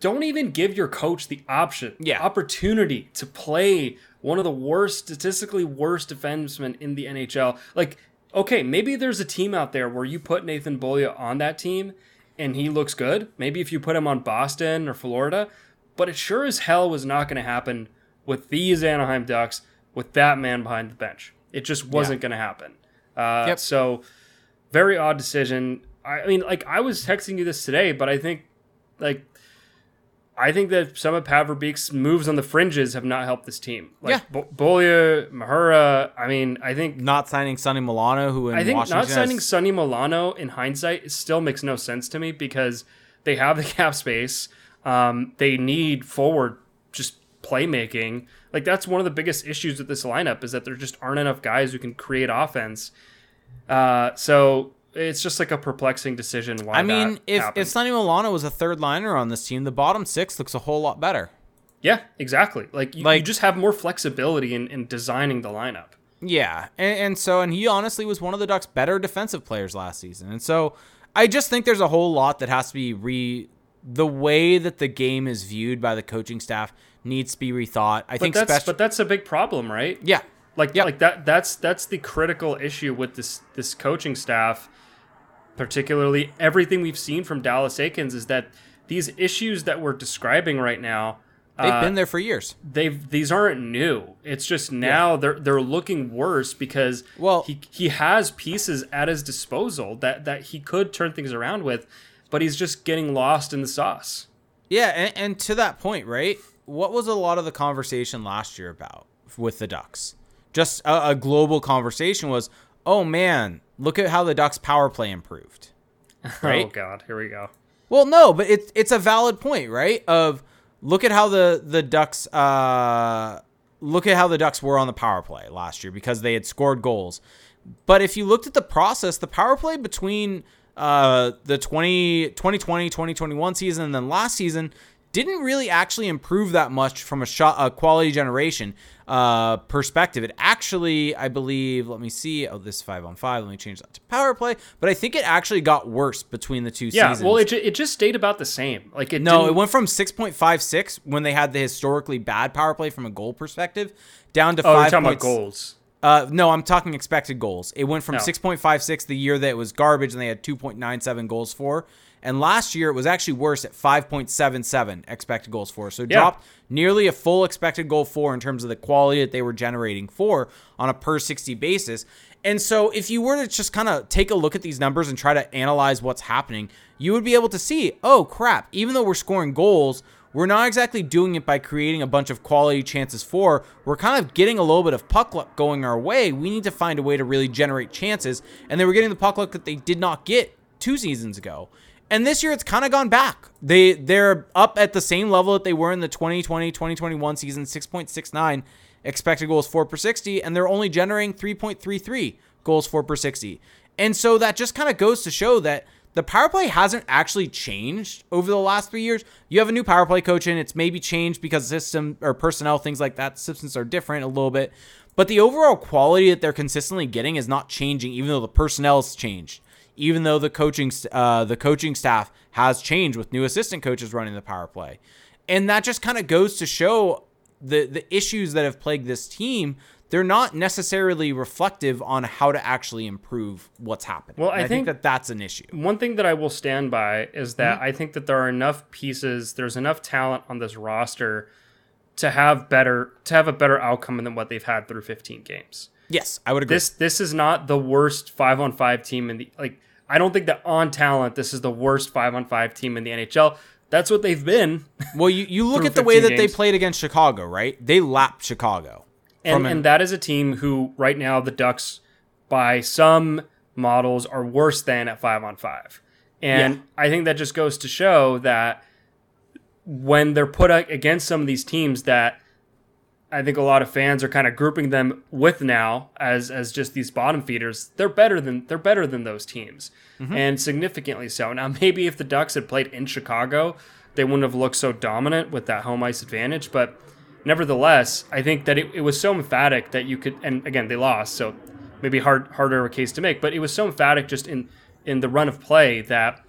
don't even give your coach the option, Yeah. opportunity to play one of the worst, statistically worst defensemen in the NHL. Like, okay, maybe there's a team out there where you put Nathan Beaulieu on that team and he looks good. Maybe if you put him on Boston or Florida, but it sure as hell was not going to happen with these Anaheim Ducks with that man behind the bench. It just wasn't going to happen. Uh, Yep. So, very odd decision. I mean, like I was texting you this today, but I think, like, I think that some of Pat Verbeek's moves on the fringes have not helped this team. Like Yeah. Bo- Beaulieu, Mahura. I mean, I think Not signing Sonny Milano, who in I think Washington not has- signing Sonny Milano in hindsight still makes no sense to me because they have the cap space. Um, they need forward just playmaking. Like that's one of the biggest issues with this lineup is that there just aren't enough guys who can create offense. Uh, so it's just like a perplexing decision. Why I mean, if happened. if Sonny Milano was a third liner on this team, the bottom six looks a whole lot better. yeah, exactly. Like you, you just have more flexibility in, in designing the lineup. Yeah, and, and so and he honestly was one of the Ducks' better defensive players last season, and so I just think there's a whole lot that has to be re. The way that the game is viewed by the coaching staff needs to be rethought. I But think that's special. but that's a big problem, right? yeah, like Yep. like that that's that's the critical issue with this this coaching staff particularly everything we've seen from Dallas Eakins is that these issues that we're describing right now they've uh, been there for years. they've these aren't new it's just now they're they're looking worse because Well- he he has pieces at his disposal that that he could turn things around with but he's just getting lost in the sauce Yeah, and, and to that point, right? What was a lot of the conversation last year about with the Ducks? Just a, a global conversation was, oh man, look at how the Ducks power play improved. Right? oh god here we go Well, no, but it's it's a valid point, right? Of look at how the the Ducks uh look at how the Ducks were on the power play last year because they had scored goals. But if you looked at the process, the power play between uh the 20 2020 2021 season and then last season didn't really actually improve that much from a shot a quality generation uh perspective. It actually, I believe, let me see. Oh, this 5 on 5. Let me change that to power play, but I think it actually got worse between the two yeah seasons. well it, it just stayed about the same like it No, it went from 6.56 when they had the historically bad power play from a goal perspective down to oh you're 5. talking about goals Uh, no, I'm talking expected goals. It went from No. 6.56 the year that it was garbage and they had 2.97 goals for. And last year it was actually worse at 5.77 expected goals for. So it Yeah. dropped nearly a full expected goal for in terms of the quality that they were generating for on a per 60 basis. And so if you were to just kind of take a look at these numbers and try to analyze what's happening, you would be able to see, oh crap, even though we're scoring goals, we're not exactly doing it by creating a bunch of quality chances for. We're kind of getting a little bit of puck luck going our way. We need to find a way to really generate chances. And they were getting the puck luck that they did not get two seasons ago. And this year it's kind of gone back. They they're up at the same level that they were in the 2020 2021 season 6.69 expected goals for per 60 and they're only generating 3.33 goals for per 60. And so that just kind of goes to show that the power play hasn't actually changed over the last three years. You have a new power play coach and it's maybe changed because system or personnel, things like that, systems are different a little bit. But the overall quality that they're consistently getting is not changing, even though the personnel's changed even though the coaching uh, the coaching staff has changed with new assistant coaches running the power play, and that just kind of goes to show the the issues that have plagued this team. They're not necessarily reflective on how to actually improve what's happening. Well, I, I think, think, that that's an issue. One thing that I will stand by is that Mm-hmm. I think that there are enough pieces, there's enough talent on this roster to have better to have a better outcome than what they've had through 15 games. Yes, I would agree. This this is not the worst 5 on 5 team in the like I don't think that on talent this is the worst 5 on 5 team in the NHL. That's what they've been. well, you, you look at the way 15 that they played against Chicago, right? They lapped Chicago. And, an- and that is a team who right now the Ducks by some models are worse than at 5 on 5. And Yeah. I think that just goes to show that when they're put against some of these teams that I think a lot of fans are kind of grouping them with now as as just these bottom feeders. They're better than they're better than those teams, mm-hmm. and significantly so. Now maybe if the Ducks had played in Chicago, they wouldn't have looked so dominant with that home ice advantage. But nevertheless, I think that it, it was so emphatic that you could. And again, they lost, so maybe hard harder a case to make. But it was so emphatic just in in the run of play that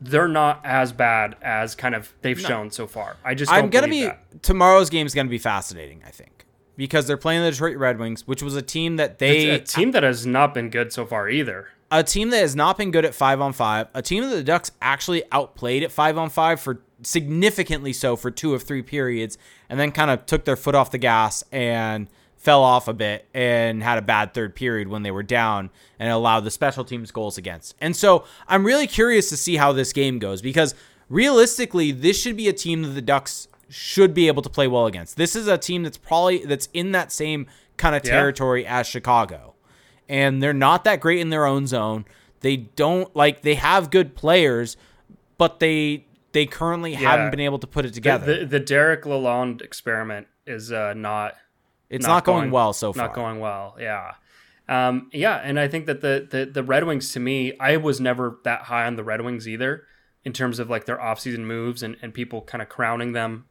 they're not as bad as kind of they've shown so far. I just don't I'm gonna be that. tomorrow's game is gonna be fascinating. I think because they're playing the Detroit Red Wings, which was a team that they It's a team that has not been good so far either. a team that has not been good at five on five, a team that the Ducks actually outplayed at five on five for significantly so for two of three periods, and then kind of took their foot off the gas and fell off a bit and had a bad third period when they were down and allowed the special teams goals against. And so I'm really curious to see how this game goes because realistically, this should be a team that the Ducks should be able to play well against. This is a team that's probably that's in that same kind of Yeah. territory as Chicago and they're not that great in their own zone. They don't like they have good players, but they they currently Yeah. haven't been able to put it together. The, the, the Derek Lalonde experiment is uh, not it's not, going, well so far. not going well. Yeah. Um, yeah, and I think that the, the the Red Wings to me, I was never that high on the Red Wings either in terms of like their offseason moves and, and people kind of crowning them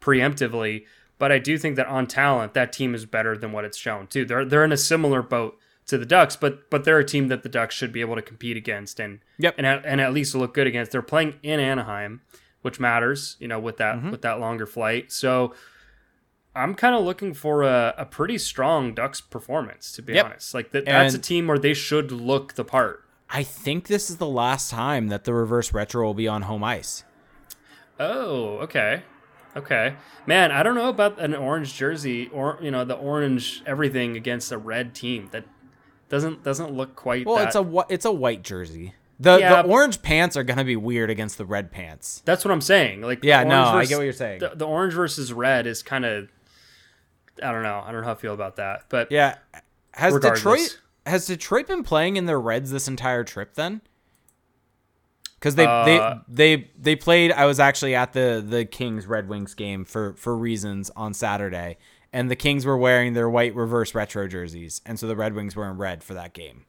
preemptively. But I do think that on talent, that team is better than what it's shown too. They're they're in a similar boat to the Ducks, but but they're a team that the Ducks should be able to compete against and Yep. and at, and at least look good against. They're playing in Anaheim, which matters, you know, with that Mm-hmm. with that longer flight. So I'm kind of looking for a, a pretty strong Ducks performance, to be Yep. honest. Like that, that's a team where they should look the part. I think this is the last time that the reverse retro will be on home ice. Oh, okay, okay, man. I don't know about an orange jersey or you know the orange everything against a red team. That doesn't doesn't look quite. Well, that, it's a it's a white jersey. The Yeah. the orange pants are gonna be weird against the red pants. That's what I'm saying. Like, Yeah, no, orange I get what you're saying. The, the orange versus red is kind of. I don't know. I don't know how I feel about that, but Yeah. Has Regardless. Detroit has Detroit been playing in their reds this entire trip then? Because they, Uh, they they they played. I was actually at the the Kings Red Wings game for for reasons on Saturday, and the Kings were wearing their white reverse retro jerseys, and so the Red Wings were in red for that game.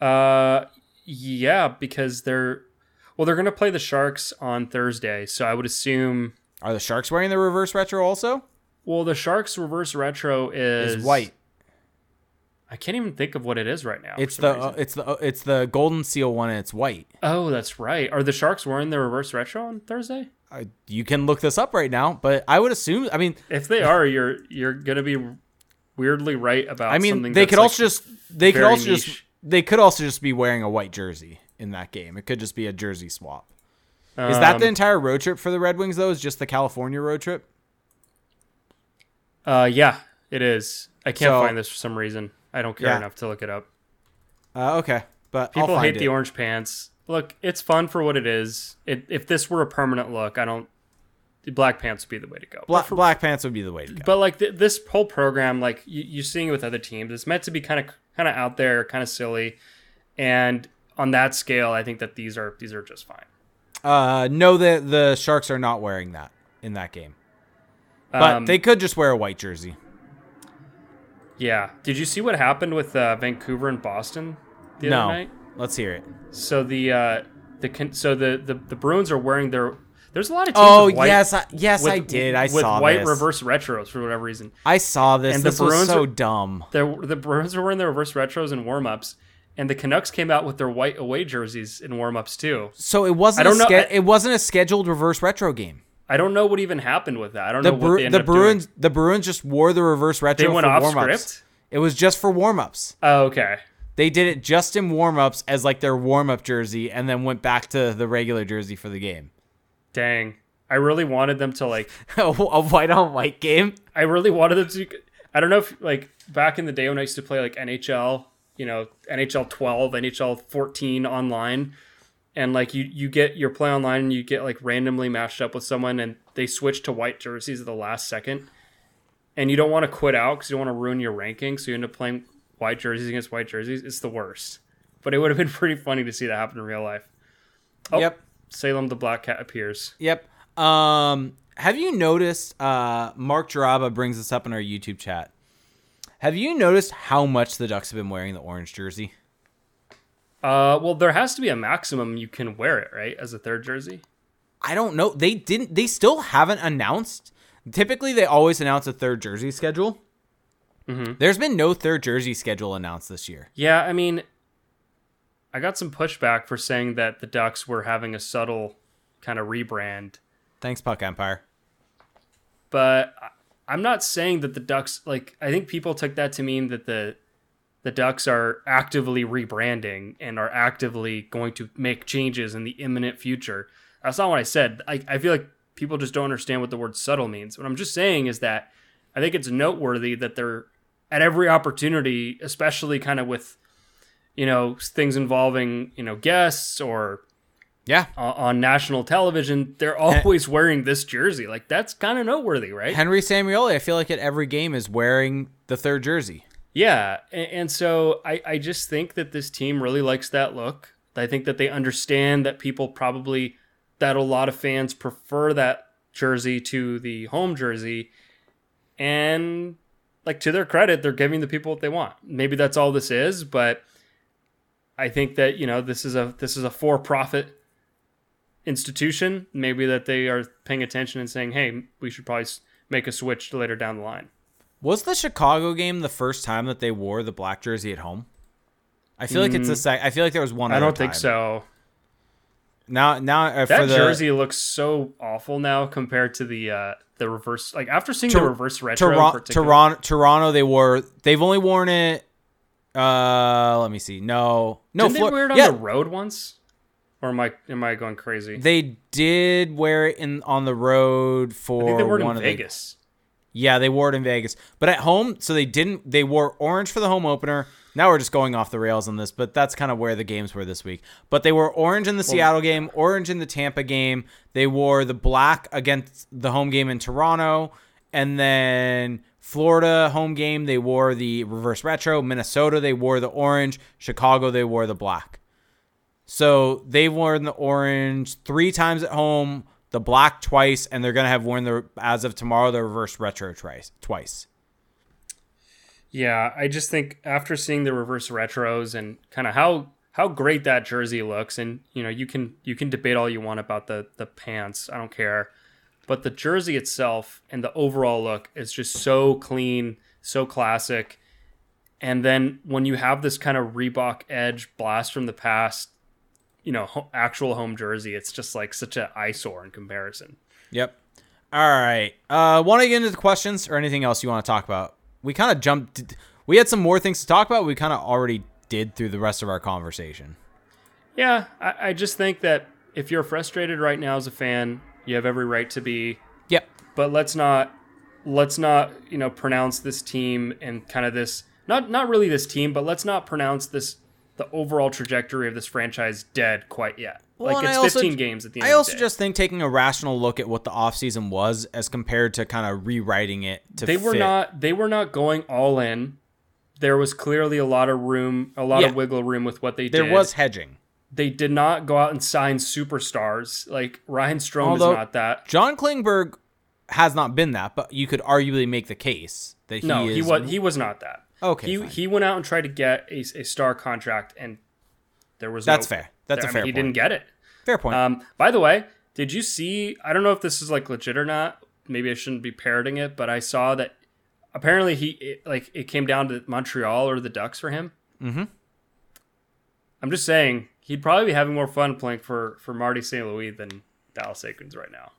Uh, yeah, because they're well, they're gonna play the Sharks on Thursday, so I would assume. Are the Sharks wearing the reverse retro also? Well, the Sharks reverse retro is, Is white. I can't even think of what it is right now. It's the uh, it's the uh, it's the Golden Seal one, and it's white. oh, that's right. Are the Sharks wearing the reverse retro on Thursday? Uh, you can look this up right now, but I would assume. I mean, If they are, you're you're gonna be weirdly right about. I mean, something they could like, also just they could also just they could also just be wearing a white jersey in that game. It could just be a jersey swap. Is that the um, entire road trip for the Red Wings though? Is just the California road trip? Uh, yeah, it is. I can't So- find this for some reason. I don't care Yeah. enough to look it up. Uh, okay, but People hate find the orange pants. Look, it's fun for what it is. It, if this were a permanent look, I don't the Black Pants would be the way to go. Black, Black Pants would be the way to go. But like th- this whole program, like you, you're seeing it with other teams, it's meant to be kind of kind of out there, kind of silly, and on that scale, I think that these are these are just fine. Uh, no, the the Sharks are not wearing that in that game, but Um, they could just wear a white jersey. Yeah. Did you see what happened with uh, Vancouver and Boston the No, other night? let's hear it. So the uh, the so the, the the Bruins are wearing their. There's a lot of teams. Oh white, yes, I, yes, with, I did. I with saw white this. reverse retros for whatever reason. I saw this. And the Bruins was so dumb. The the Bruins were wearing their reverse retros in warm-ups, and the Canucks came out with their white away jerseys in warm-ups too. So it wasn't. I don't a know- ske- I- it wasn't a scheduled reverse retro game. I don't know what even happened with that. I don't The know Bru- what they the ended up Bruins the Bruins just wore the reverse retro. They went off warm-ups. script. It was just for warm ups. Oh, okay. They did it just in warm ups as like their warm up jersey, and then went back to the regular jersey for the game. Dang. I really wanted them to like. a white on white game. I really wanted them to. I don't know if like back in the day when I used to play like NHL, you know, NHL 12, NHL 14 online, and like you you get your play online and you get like randomly matched up with someone and they switch to white jerseys at the last second, and you don't want to quit out because you don't want to ruin your ranking, so you end up playing white jerseys against white jerseys. It's the worst. But it would have been pretty funny to see that happen in real life. Oh, Yep. Salem the Black Cat appears. Yep. Um, have you noticed? Uh, Mark Jaraba brings this up in our YouTube chat. Have you noticed how much the Ducks have been wearing the orange jersey? Uh, well, there has to be a maximum you can wear it, right, as a third jersey. I don't know. They didn't. They still haven't announced. Typically, they always announce a third jersey schedule. There's been no third jersey schedule announced this year. Yeah, I mean, I got some pushback for saying that the Ducks were having a subtle kind of rebrand, Thanks, Puck Empire. but I'm not saying that the Ducks like I think people took that to mean that the the Ducks are actively rebranding and are actively going to make changes in the imminent future. That's not what I said. I, I feel like people just don't understand what the word subtle means. What I'm just saying is that I think it's noteworthy that they're at every opportunity, especially kind of with, you know, things involving, you know, guests or Yeah. on national television, they're always wearing this jersey. Like that's kind of noteworthy, right? Henry Samueli, I feel like at every game is wearing the third jersey. Yeah, and, and so I, I just think that this team really likes that look. I think that they understand that people probably that a lot of fans prefer that jersey to the home jersey, and like to their credit, they're giving the people what they want. Maybe that's all this is, but I think that you know this is a this is a for profit institution. Maybe that they are paying attention and saying, hey, we should probably make a switch later down the line. Was the Chicago game the first time that they wore the black jersey at home? I feel like it's the sec. I feel like there was one. I don't think time. so. Now, now uh, That for the jersey looks so awful now compared to the uh the reverse. Like after seeing the reverse retro, Toronto, Toronto, they wore. They've only worn it. Uh, let me see. No, no. Didn't Flor- they wear it on yeah, the road once? Or am I am I going crazy? they did wear it in on the road for I think they wore it one in of the- Vegas. Yeah, they wore it in Vegas, but at home, so they didn't. They wore orange for the home opener. Now we're just going off the rails on this, but that's kind of where the games were this week. But they wore orange in the Seattle game, orange in the Tampa game. They wore the black against the home game in Toronto, and then Florida home game they wore the reverse retro. Minnesota they wore the orange. Chicago they wore the black. So they've worn the orange three times at home, the black twice, and they're gonna have worn the as of tomorrow the reverse retro twice. Twice. Yeah, I just think after seeing the reverse retros and kind of how how great that jersey looks, and you know you can you can debate all you want about the the pants, I don't care, but the jersey itself and the overall look is just so clean, so classic. And then when you have this kind of Reebok edge blast from the past, you know, ho- actual home jersey, it's just like such an eyesore in comparison. Yep. All right. Uh, want to get into the questions or anything else you want to talk about? We kind of jumped. We had some more things to talk about. We kind of already did through the rest of our conversation. Yeah, I, I just think that if you're frustrated right now as a fan, you have every right to be. Yep. But let's not let's not you know pronounce this team and kind of this not not really this team, but let's not pronounce this the overall trajectory of this franchise dead quite yet. Well, like it's also- 15 games at the end. I of also the day. just think taking a rational look at what the offseason was as compared to kind of rewriting it to they were fit. not they were not going all in. There was clearly a lot of room, a lot Yeah. of wiggle room with what they there did. There was hedging. They did not go out and sign superstars. Like Ryan Strome Although- is not that. John Klingberg has not been that, but you could arguably make the case that he No, is he was he was not that. Okay, He fine. he went out and tried to get a, a star contract, and there was That's no, fair. That's I a mean, fair He point. didn't get it. fair point. Um, by the way, did you see? I don't know if this is like legit or not. Maybe I shouldn't be parroting it, but I saw that apparently he it, like it came down to Montreal or the Ducks for him. Mhm. I'm just saying he'd probably be having more fun playing for for Marty St. Louis than Dallas Eakins right now.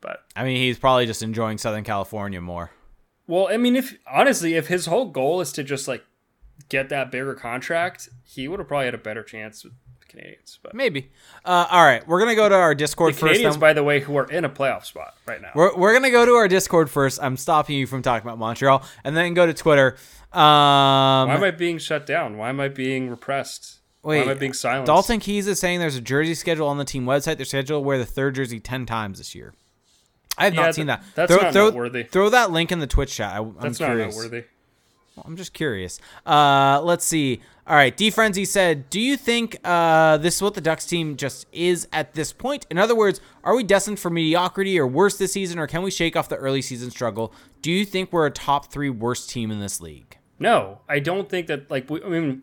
But I mean, he's probably just enjoying Southern California more. Well, I mean, if honestly, if his whole goal is to just like get that bigger contract, he would have probably had a better chance with the Canadiens. But Maybe. Uh, all right, we're gonna go to our Discord the first. Canadiens, then- by the way, who are in a playoff spot right now. We're, we're gonna go to our Discord first. I'm stopping you from talking about Montreal, and then go to Twitter. Um, Why am I being shut down? Why am I being repressed? Why Wait, am I being silenced? Dalton Keys is saying there's a jersey schedule on the team website. They're scheduled to wear the third jersey ten times this year. I have Yeah, not seen that. that's throw, not throw, noteworthy. Throw that link in the Twitch chat. I, am That's curious. not noteworthy. Well, I'm just curious. Uh, let's see. All right, D Frenzy said, "Do you think uh, this is what the Ducks team just is at this point? In other words, are we destined for mediocrity or worse this season, or can we shake off the early season struggle? Do you think we're a top three worst team in this league?" No, I don't think that. Like, we, I mean,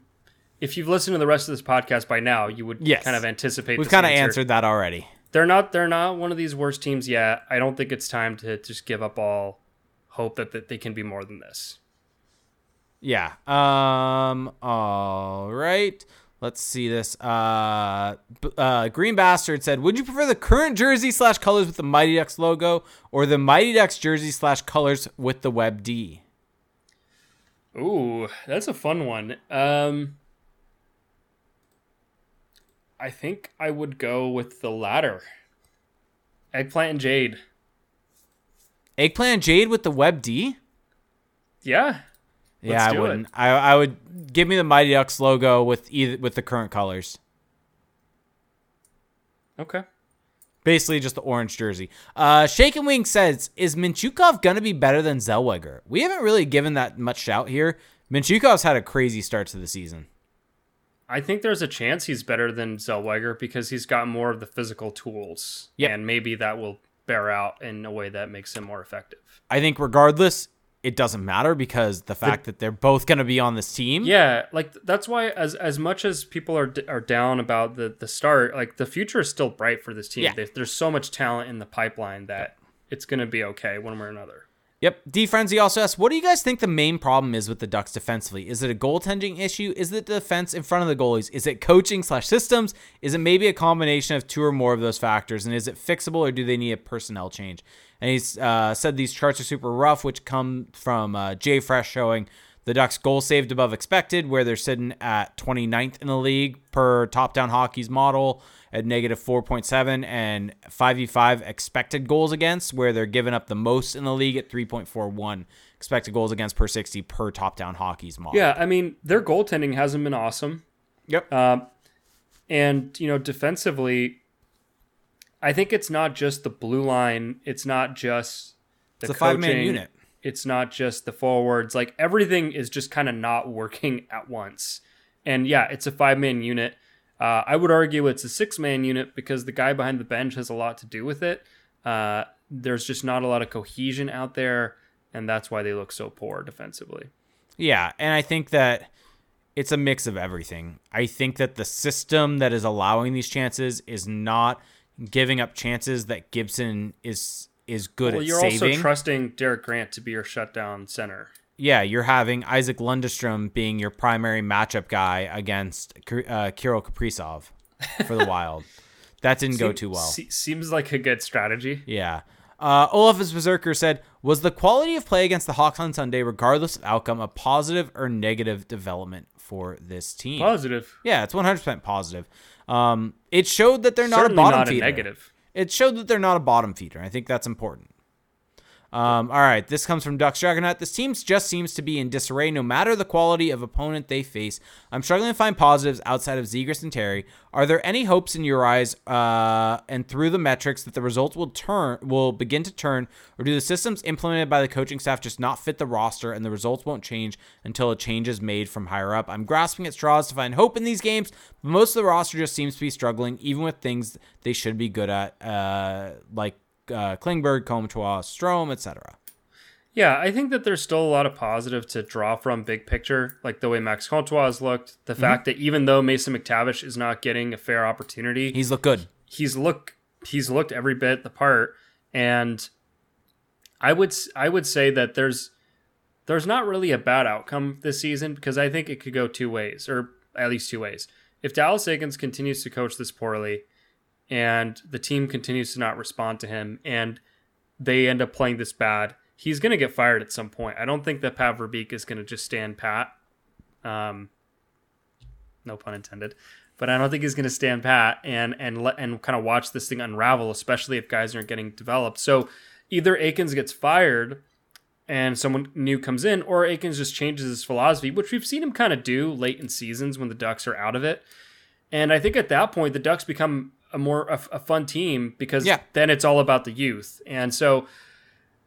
if you've listened to the rest of this podcast by now, you would Yes. kind of anticipate. We've kind of answer. answered that already. They're not. They're not one of these worst teams yet. I don't think it's time to just give up all hope that, that they can be more than this. Yeah. Um. All right. Let's see this. Uh, uh, Green Bastard said, "Would you prefer the current jersey slash colors with the Mighty Ducks logo, or the Mighty Ducks jersey slash colors with the Web D?" Ooh, that's a fun one. Um, I think I would go with the latter. Eggplant and Jade. Eggplant Jade with the Web D. Yeah, Yeah, I wouldn't. I I would give me the Mighty Ducks logo with either with the current colors. Okay. Basically, just the orange jersey. Uh, Shake and Wing says, "Is Mintyukov gonna be better than Zellweger?" We haven't really given that much shout here. Mintyukov's had a crazy start to the season. I think there's a chance he's better than Zellweger because he's got more of the physical tools. Yep. And maybe that will bear out in a way that makes him more effective. I think regardless, it doesn't matter because the fact that they're both gonna be on this team. Yeah, like that's why as as much as people are d- are down about the the start, like the future is still bright for this team. Yeah. There- There's so much talent in the pipeline that it's going to be okay one way or another. Yep. D Frenzy also asks, what do you guys think the main problem is with the Ducks defensively? Is it a goaltending issue? Is it the defense in front of the goalies? Is it coaching slash systems? Is it maybe a combination of two or more of those factors? And is it fixable or do they need a personnel change? And he's uh, said these charts are super rough, which come from uh, Jay Fresh showing the Ducks goal saved above expected, where they're sitting at 29th in the league per top down hockey's model at negative 4.7 and 5v5 expected goals against, where they're giving up the most in the league at 3.41 expected goals against per 60 per top down hockey's model. Yeah, I mean their goaltending hasn't been awesome. Yep. Um, and you know, defensively, I think it's not just the blue line. It's not just the It's a five-man unit. It's not just the forwards. Like everything is just kind of not working at once. And yeah, it's a five man unit. Uh, I would argue it's a six man unit because the guy behind the bench has a lot to do with it. Uh, there's just not a lot of cohesion out there, and that's why they look so poor defensively. Yeah, and I think that it's a mix of everything. I think that the system that is allowing these chances is not giving up chances that Gibson is is good Well, at you're saving. also trusting Derek Grant to be your shutdown center. yeah, you're having Isac Lundestrom being your primary matchup guy against uh, Kirill Kaprizov for the Wild. That didn't go too well. se- seems like a good strategy. Yeah. Uh, Olafus Berserker said, "Was the quality of play against the Hawks on Sunday, regardless of outcome, a positive or negative development for this team?" Positive. Yeah, it's 100% positive. Um, it showed that they're not Certainly a bottom not a feeder. negative. It showed that they're not a bottom feeder. I think that's important. Um, all right, this comes from Ducks Juggernaut. This team just seems to be in disarray no matter the quality of opponent they face. I'm struggling to find positives outside of Zegras and Terry. Are there any hopes in your eyes uh, and through the metrics that the results will turn will begin to turn, or do the systems implemented by the coaching staff just not fit the roster and the results won't change until a change is made from higher up? I'm grasping at straws to find hope in these games, but most of the roster just seems to be struggling, even with things they should be good at, uh, like uh, Klingberg, Comtois, Strome, etc. Yeah, I think that there's still a lot of positive to draw from big picture, like the way Max Comtois has looked, the mm-hmm. fact that even though Mason McTavish is not getting a fair opportunity, he's looked good. He's look he's looked every bit the part, and I would I would say that there's there's not really a bad outcome this season because I think it could go two ways, or at least two ways. If Dallas Eakins continues to coach this poorly, and the team continues to not respond to him and they end up playing this bad, he's going to get fired at some point. I don't think that Pat Verbeek is going to just stand pat. Um, no pun intended. But I don't think he's going to stand pat and and let and kind of watch this thing unravel, especially if guys aren't getting developed. So either Eakins gets fired and someone new comes in, or Eakins just changes his philosophy, which we've seen him kind of do late in seasons when the Ducks are out of it. And I think at that point the Ducks become a more a, a fun team because yeah. then it's all about the youth. And so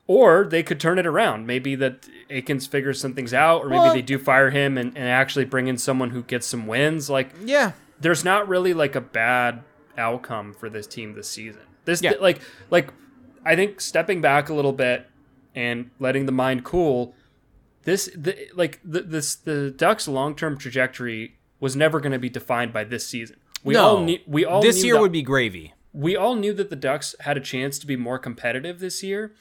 or they could turn it around. Maybe that Eakins figures some things out, or maybe well, they do fire him and, and actually bring in someone who gets some wins. Like, yeah, there's not really like a bad outcome for this team this season. This yeah. like like I think stepping back a little bit and letting the mind cool. This the, like the, this the Ducks' long term trajectory was never going to be defined by this season. We no, all knew, we all this year that, would be gravy. We all knew that the Ducks had a chance to be more competitive this year,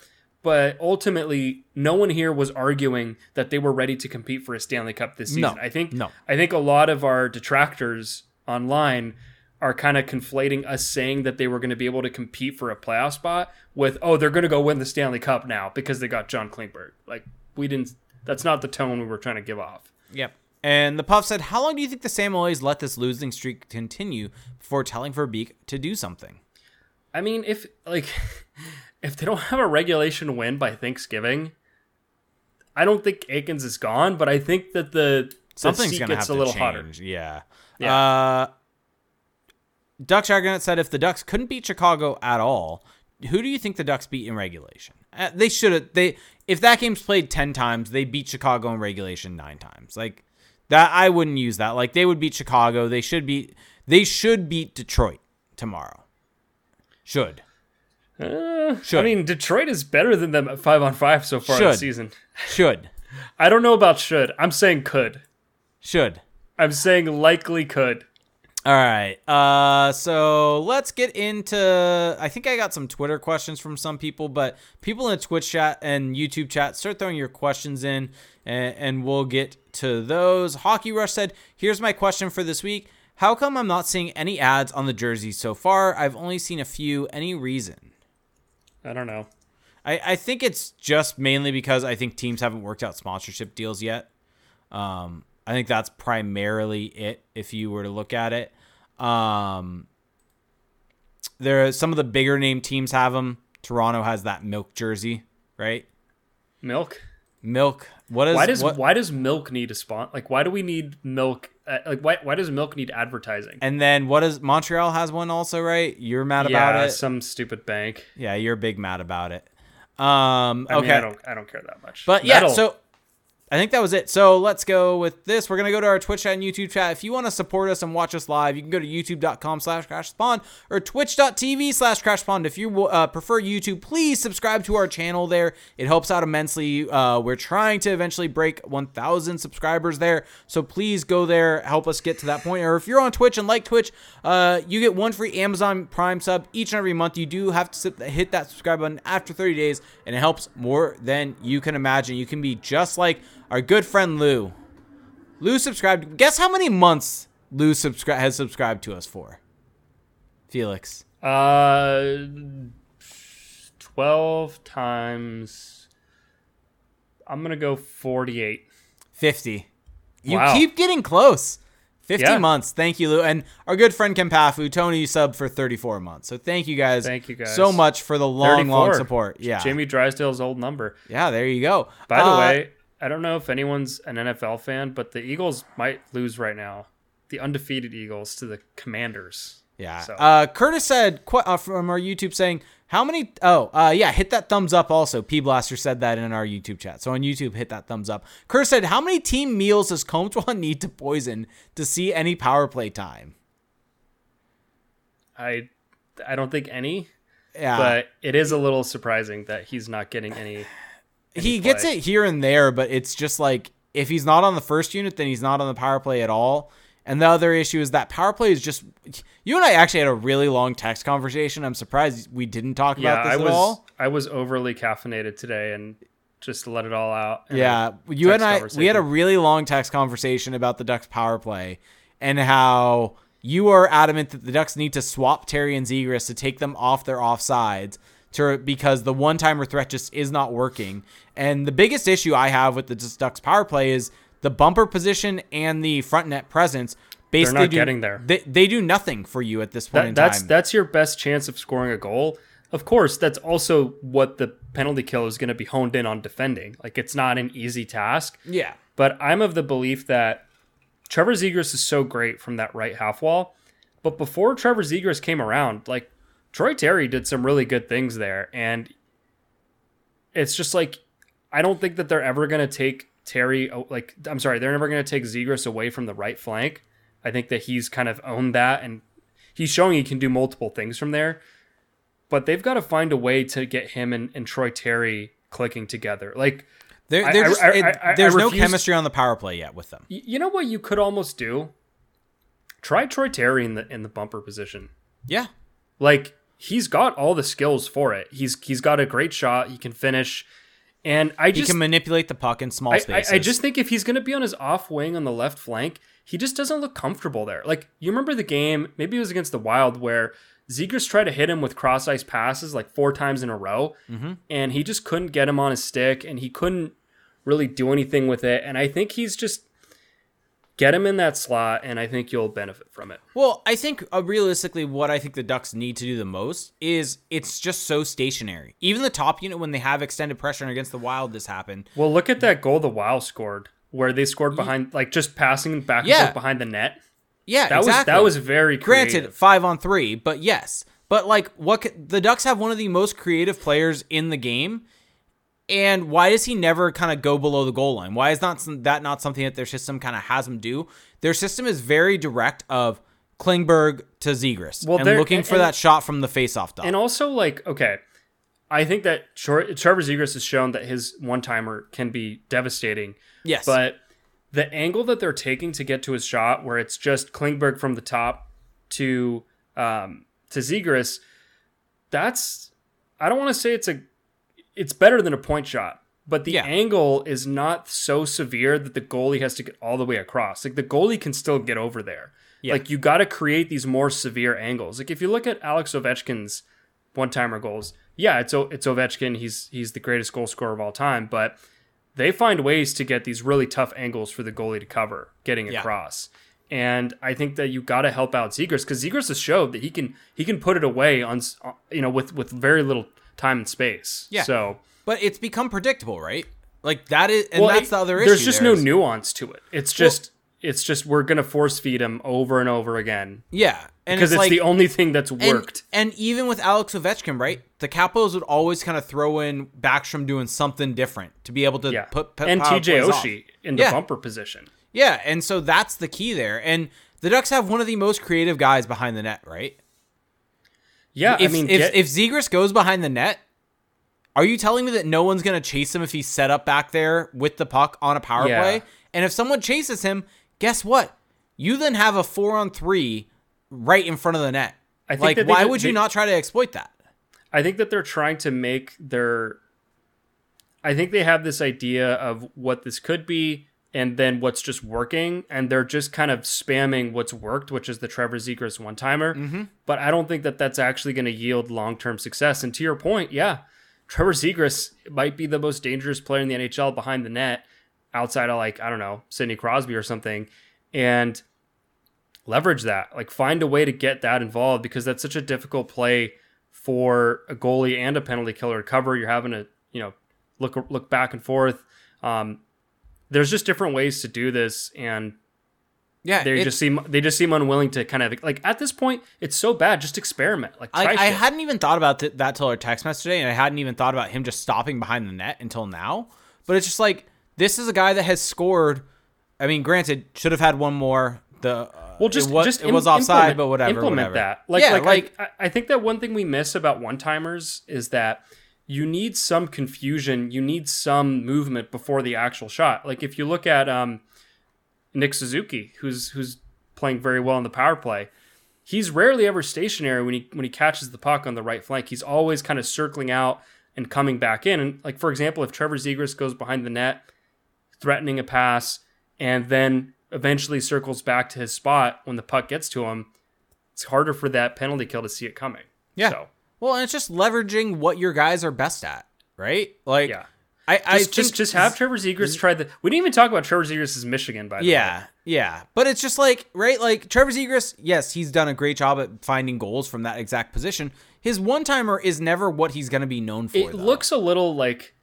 but ultimately, no one here was arguing that they were ready to compete for a Stanley Cup this season. No, I think no. I think a lot of our detractors online are kind of conflating us saying that they were going to be able to compete for a playoff spot with oh they're going to go win the Stanley Cup now because they got John Klingberg. Like we didn't. That's not the tone we were trying to give off. Yep. And the Puff said, How long do you think the Samuelis let this losing streak continue before telling Verbeek to do something? I mean, if like if they don't have a regulation win by Thanksgiving, I don't think Eakins is gone, but I think that the, something's gonna gets have a little change. hotter. Yeah. Yeah. Uh, Ducks Argonaut said if the Ducks couldn't beat Chicago at all, who do you think the Ducks beat in regulation? Uh, they should have. They if that game's played ten times, they beat Chicago in regulation nine times. Like that I wouldn't use that. Like they would beat Chicago. They should beat they should beat Detroit tomorrow. Should. Uh, should. I mean, Detroit is better than them at five on five so far should. this season. Should. I don't know about should. I'm saying could. Should. I'm saying likely could. All right. Uh, so let's get into. I think I got some Twitter questions from some people, but people in the Twitch chat and YouTube chat, start throwing your questions in, and, and we'll get to those. Hockey Rush said, "Here's my question for this week: How come I'm not seeing any ads on the jerseys so far? I've only seen a few. Any reason?" I don't know. I, I think it's just mainly because I think teams haven't worked out sponsorship deals yet. Um, I think that's primarily it if you were to look at it. Um, there are some of the bigger name teams have them. Toronto has that milk jersey, right? Milk. Milk. What is why does what, why does milk need a spot? Like why do we need milk? Uh, like why why does milk need advertising? And then what is Montreal has one also, right? You're mad yeah, about it. Some stupid bank. Yeah, you're big mad about it. Um, I okay. Mean, I don't I don't care that much. But yeah, so I think that was it. So let's go with this. We're to go to our Twitch chat and YouTube chat. If you want to support us and watch us live, you can go to youtube.com slash crash spawn or twitch.tv slash crash spawn. If you uh, prefer YouTube, please subscribe to our channel there. It helps out immensely. Uh, we're trying to eventually break 1,000 subscribers there. So please go there, help us get to that point. Or if you're on Twitch and like Twitch, uh, you get one free Amazon Prime sub each and every month. You do have to hit that subscribe button after 30 days, and it helps more than you can imagine. You can be just like our good friend Lou. Lou subscribed. Guess how many months Lou subscri- has subscribed to us for? Felix. Uh, twelve times. I'm gonna go forty-eight. Fifty. You wow. keep getting close. 50 Yeah. months. Thank you, Lou. And our good friend Kempafu, Tony, you subbed for 34 months. So thank you guys. Thank you guys. so much for the long, long support. Yeah. Jamie Drysdale's old number. Yeah, there you go. By the Uh, way, I don't know if anyone's an NFL fan, but the Eagles might lose right now. The undefeated Eagles to the Commanders. Yeah. So- Uh, Curtis said qu- uh, from our YouTube saying, how many? Oh, uh, yeah, hit that thumbs up also. P Blaster said that in our YouTube chat. So on YouTube, hit that thumbs up. Curtis said, how many team meals does Comtois need to poison to see any power play time? I I don't think any, Yeah. but it is a little surprising that he's not getting any. He gets it here and there, but it's just like if he's not on the first unit, then he's not on the power play at all. And the other issue is that power play is just. You and I actually had a really long text conversation. I'm surprised we didn't talk Yeah, about this I at was all. I was overly caffeinated today and just let it all out. Yeah, you and I we had a really long text conversation about the Ducks power play and how you are adamant that the Ducks need to swap Terry and Zegras to take them off their offsides to because the one timer threat just is not working. And the biggest issue I have with the Ducks power play is the bumper position and the front net presence. Basically, not do, getting there. They, they do nothing for you at this point That, in that's time. that's your best chance of scoring a goal. Of course, that's also what the penalty kill is going to be honed in on defending. Like it's not an easy task. yeah, But I'm of the belief that Trevor Zegras is so great from that right half wall. But before Trevor Zegras came around, like Troy Terry did some really good things there. And it's just like, I don't think that they're ever going to take Terry, like, I'm sorry, they're never going to take Zegras away from the right flank. I think that he's kind of owned that and he's showing he can do multiple things from there. But they've got to find a way to get him and, and Troy Terry clicking together. Like, they're, they're I- just, I- it- I there's no chemistry on the power play yet with them. You know what you could almost do? Try Troy Terry in the in the bumper position. Yeah, Like he's got all the skills for it. He's he's got a great shot. He can finish, and I he can manipulate the puck in small I, I, spaces. I just think if he's going to be on his off wing on the left flank, he just doesn't look comfortable there. Like you remember the game? Maybe it was against the Wild where Zegras tried to hit him with cross ice passes like four times in a row, Mm-hmm. and he just couldn't get him on his stick, and he couldn't really do anything with it. And I think he's just get him in that slot, and I think you'll benefit from it. Well, I think uh, realistically, what I think the Ducks need to do the most is it's just so stationary. Even the top unit, when they have extended pressure and against the Wild, this happened. Well, look at that goal the Wild scored, where they scored behind, like just passing back and forth behind the net. Yeah, That exactly. was that was very granted creative. five on three, but yes. But like, what the Ducks have one of the most creative players in the game, and why does he never kind of go below the goal line? Why is not some, that not something that their system kind of has him do? Their system is very direct of Klingberg to Zegras, Well, and looking for and- that shot from the faceoff dot. And also, like, okay, I think that Tre- Trevor Zegras has shown that his one timer can be devastating. yes, But the angle that they're taking to get to his shot, where it's just Klingberg from the top to um, to Zegras, that's I don't want to say it's a it's better than a point shot, but the Yeah. angle is not so severe that the goalie has to get all the way across. Like the goalie can still get over there. Yeah. Like you got to create these more severe angles. Like if you look at Alex Ovechkin's one-timer goals, yeah, it's O- it's Ovechkin. He's he's the greatest goal scorer of all time, but they find ways to get these really tough angles for the goalie to cover, getting Yeah. across. And I think that you got to help out Zegras because Zegras has showed that he can he can put it away on uh, you know with with very little time and space. Yeah. So but it's become predictable, right? Like that is, and well, that's it- the other issue. There's just there no is- nuance to it. It's just it's just we're gonna force feed him over and over again yeah, and because it's, like, the only thing that's worked. And even with Alex Ovechkin, right? The Capitals would always kind of throw in Backstrom doing something different to be able to yeah, put, put and TJ. Oshie in the Yeah. bumper position. Yeah, and so that's the key there. And the Ducks have one of the most creative guys behind the net, right? Yeah, If I mean, if, get- if Zegras goes behind the net, are you telling me that no one's going to chase him if he's set up back there with the puck on a power Yeah. play? And if someone chases him, guess what? You then have a four on three right in front of the net. I think like, why did- would you they- not try to exploit that? I think that they're trying to make their. I think they have this idea of what this could be, and then what's just working, and they're just kind of spamming what's worked, which is the Trevor Zegras one timer. Mm-hmm. But I don't think that that's actually going to yield long term success. And to your point, yeah, Trevor Zegras might be the most dangerous player in the NHL behind the net, outside of like I don't know Sidney Crosby or something, and leverage that. Like find a way to get that involved because that's such a difficult play for a goalie and a penalty killer to cover. You're having to, you know, look look back and forth. Um, there's just different ways to do this, and yeah, they just seem they just seem unwilling to kind of like at this point. It's so bad. Just experiment. Like I, I hadn't even thought about th- that till our text message today, and I hadn't even thought about him just stopping behind the net until now. But it's just like this is a guy that has scored. I mean, granted, should have had one more. The uh, well, just it was, just it was offside, but whatever. Implement whatever. that. Like, yeah, like, like I, I think that one thing we miss about one timers is that you need some confusion, you need some movement before the actual shot. Like if you look at um, Nick Suzuki, who's who's playing very well in the power play, he's rarely ever stationary when he when he catches the puck on the right flank. He's always kind of circling out and coming back in. And like for example, if Trevor Zegras goes behind the net, threatening a pass, and then eventually circles back to his spot when the puck gets to him, it's harder for that penalty kill to see it coming. Yeah. So, well, and it's just leveraging what your guys are best at, right? Like, yeah. I, I just, just just have Trevor Zegras try the. We didn't even talk about Trevor Zegras' Michigan, by the yeah, way. Yeah, yeah, But it's just like right, like Trevor Zegras. Yes, he's done a great job at finding goals from that exact position. His one timer is never what he's going to be known for. It though. looks a little like,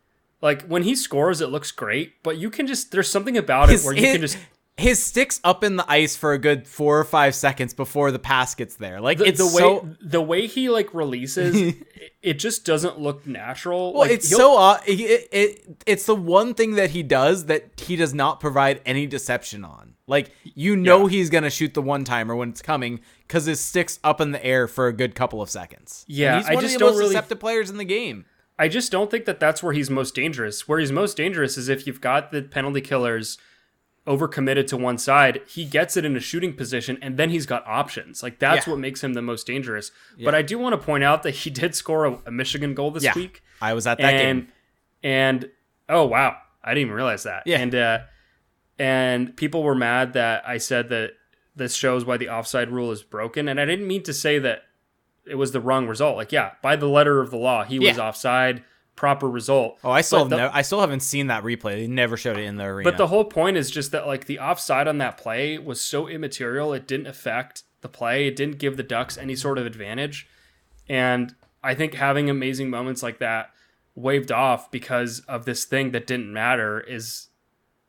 like when he scores, it looks great, but you can just there's something about his, it where you can just his sticks up in the ice for a good four or five seconds before the pass gets there. Like the, it's the way so the way he like releases, it, just doesn't look natural. Well, like, it's he'll- so uh, it, it it's the one thing that he does that he does not provide any deception on. Like you know Yeah. he's gonna shoot the one timer when it's coming because his sticks up in the air for a good couple of seconds. And Yeah, he's I one just of the don't most really- deceptive players in the game. I just don't think that that's where he's most dangerous. Where he's most dangerous is if you've got the penalty killers overcommitted to one side, he gets it in a shooting position and then he's got options. Like that's Yeah. what makes him the most dangerous. But I do want to point out that he did score a, a Michigan goal this Yeah, week. I was at that and game. and oh wow, I didn't even realize that. Yeah. And uh and people were mad that I said that this shows why the offside rule is broken and I didn't mean to say that it was the wrong result. Like yeah, by the letter of the law, he was offside, proper result. Oh, I still the- no, I still haven't seen that replay. They never showed it in the arena. But the whole point is just that like the offside on that play was so immaterial, it didn't affect the play. It didn't give the Ducks any sort of advantage. And I think having amazing moments like that waved off because of this thing that didn't matter is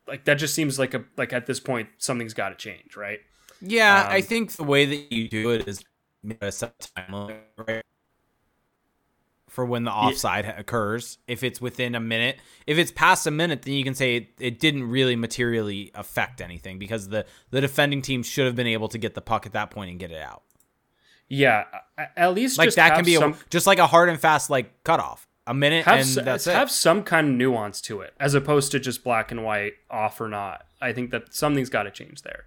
like that just seems like a like at this point something's got to change, right? yeah, I um, think the way that you do it is a set time limit, right? For when the offside ha- occurs, if it's within a minute, if it's past a minute, then you can say it, it didn't really materially affect anything because the the defending team should have been able to get the puck at that point and get it out. Yeah, at least Like just that can be some, a, just like a hard and fast like cutoff, a minute have, and that's have it. some kind of nuance to it as opposed to just black and white off or not. I think that something's got to change there.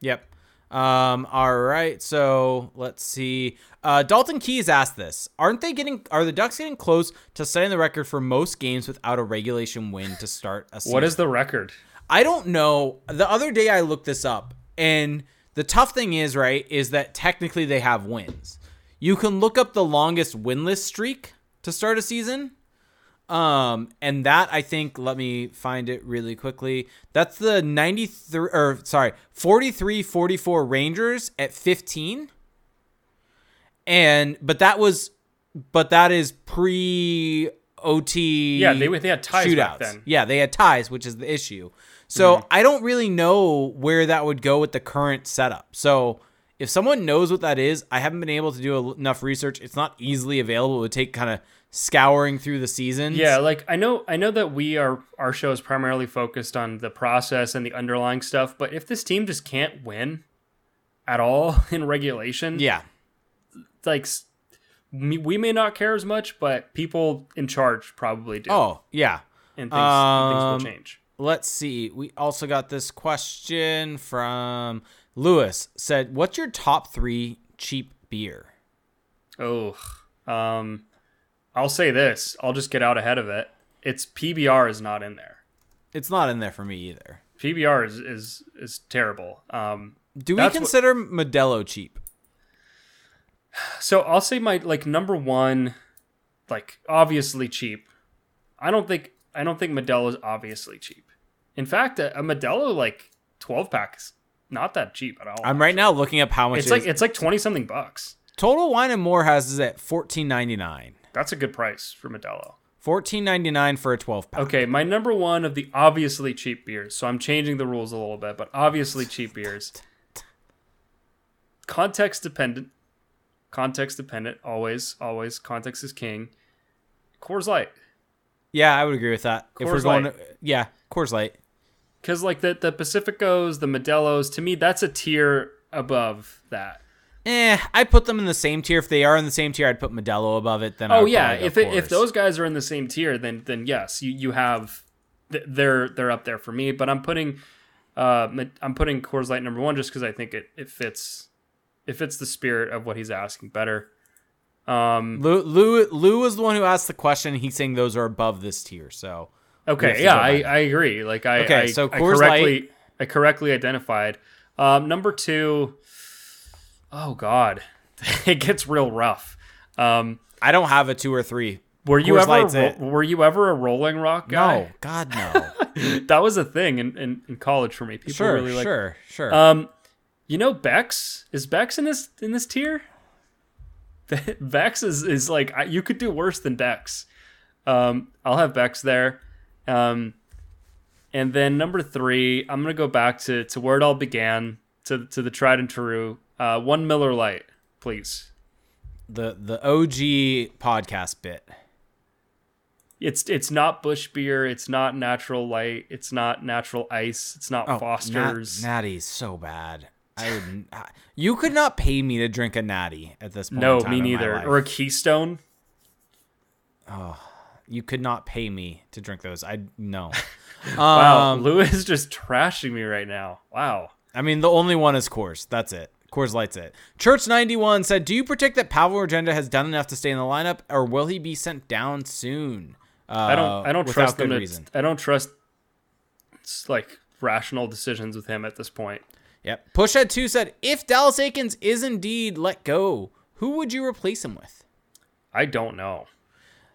Yep. Um, all right, so let's see. Uh, Dalton Keys asked this: Aren't they getting? Are the Ducks getting close to setting the record for most games without a regulation win to start a season? What is the record? I don't know. The other day I looked this up, and the tough thing is, right, is that technically they have wins. You can look up the longest winless streak to start a season. Um, and that I think, let me find it really quickly. That's the 93 or sorry, 43 44 Rangers at 15. And but that was but that is pre OT Yeah, they they had ties shootouts. then. Mm-hmm. Yeah, they had ties, which is the issue. So I don't really know where that would go with the current setup. So if someone knows what that is, I haven't been able to do enough research. It's not easily available. It would take kind of scouring through the seasons. Yeah, like I know I know that we are our show is primarily focused on the process and the underlying stuff, but if this team just can't win at all in regulation, Yeah. like we may not care as much, but people in charge probably do. Oh, yeah. and things, and things um, will change. Let's see. We also got this question from Lewis said, "What's your top 3 cheap beer?" Oh, um, I'll say this. I'll just get out ahead of it. It's PBR is not in there. It's not in there for me either. PBR is is is terrible. Um, Do we That's what- consider Modelo cheap? So I'll say my like number one, like obviously cheap. I don't think I don't think Modelo is obviously cheap. In fact, a, a Modelo like twelve pack is not that cheap at all. I'm right now looking up how much It's it like is. it's like twenty something bucks. Total Wine and More has is at fourteen ninety nine. That's a good price for Modelo. Fourteen ninety nine for a twelve pack. Okay, my number one of the obviously cheap beers. So I'm changing the rules a little bit, but obviously cheap beers. Context dependent. Context dependent. Always, always. Context is king. Coors Light. Yeah, I would agree with that. if we're going, Light. to, yeah, Coors Light. Because like the the Pacificos, the Modelos, to me that's a tier above that. Eh, I put them in the same tier. If they are in the same tier, I'd put Modelo above it. Then Oh yeah, if it, if those guys are in the same tier, then then yes, you you have they're they're up there for me. But I'm putting uh I'm putting Coors Light number one just because I think it it fits it fits the spirit of what he's asking better. Um. Lou, Lou Lou was the one who asked the question. He's saying those are above this tier. So Okay. Yeah, I. I agree. Like I Okay, I, so I Coors correctly I correctly identified. Um. Number two. Oh God, it gets real rough. Um. I don't have a two or three. Were you Coors ever ro- were you ever a Rolling Rock guy? No, God no. that was a thing in, in, in college for me. People sure, really like. sure, sure. Um, you know Beck's is Beck's in this in this tier. Beck's is is like I- you could do worse than Beck's. Um, I'll have Bex there. Um, and then number three, I'm gonna go back to to where it all began to to the tried and true. Uh, one Miller Lite, please. the the OG podcast bit. It's it's not Busch beer. It's not natural light. It's not natural ice. It's not Foster's. Oh, Nat, natty's so bad. I would. You could not pay me to drink a natty at this point. no, in time me neither. Or a Keystone. Oh, you could not pay me to drink those. I no. Wow, Um, Lou is just trashing me right now. Wow. I mean, the only one is Coors. That's it. Coors Light's it. Church ninety one said, "Do you predict that Pavel Regenda has done enough to stay in the lineup, or will he be sent down soon?" Uh, I don't. I don't trust good them. I don't trust like rational decisions with him at this point. Yep. Pushhead two said, "If Dallas Eakins is indeed let go, who would you replace him with?" I don't know.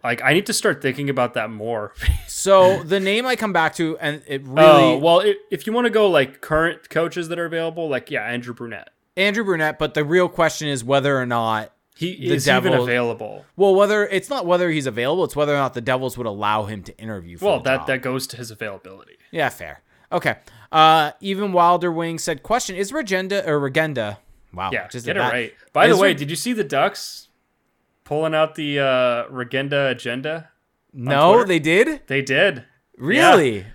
Like I need to start thinking about that more. So the name I come back to, and it really Oh well, i if you want to go like current coaches that are available, like yeah, Andrew Brunette. Andrew Brunette, but the real question is whether or not He The is even available. well, whether it's not whether he's available, it's whether or not the Devils would allow him to interview. For Well, the that job. that goes to his availability. yeah, fair. Okay. Uh, even Wilder Wing said, "Question: Is Regenda or Regenda? Wow, Yeah, just get it that. right. By the way, Reg- did you see the Ducks pulling out the uh, Regenda agenda? no, they did. They did. Really?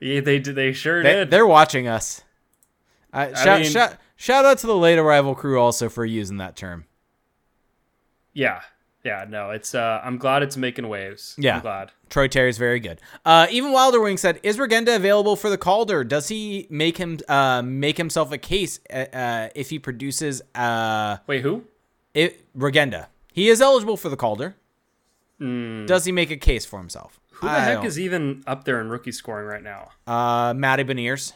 Yeah, they did. They sure They, did. they're watching us. Uh, shout, mean- shout, shout out to the late arrival crew also for using that term. Yeah. Yeah, no, it's uh I'm glad it's making waves. Yeah. I'm glad. Troy Terry's very good. Uh, even Wilder Wing said, "Is Regenda available for the Calder? Does he make him uh, make himself a case uh, uh, if he produces uh, Wait, who? it, Regenda? He is eligible for the Calder. Does he make a case for himself? Who the heck is even up there in rookie scoring right now? uh, Matty Beniers?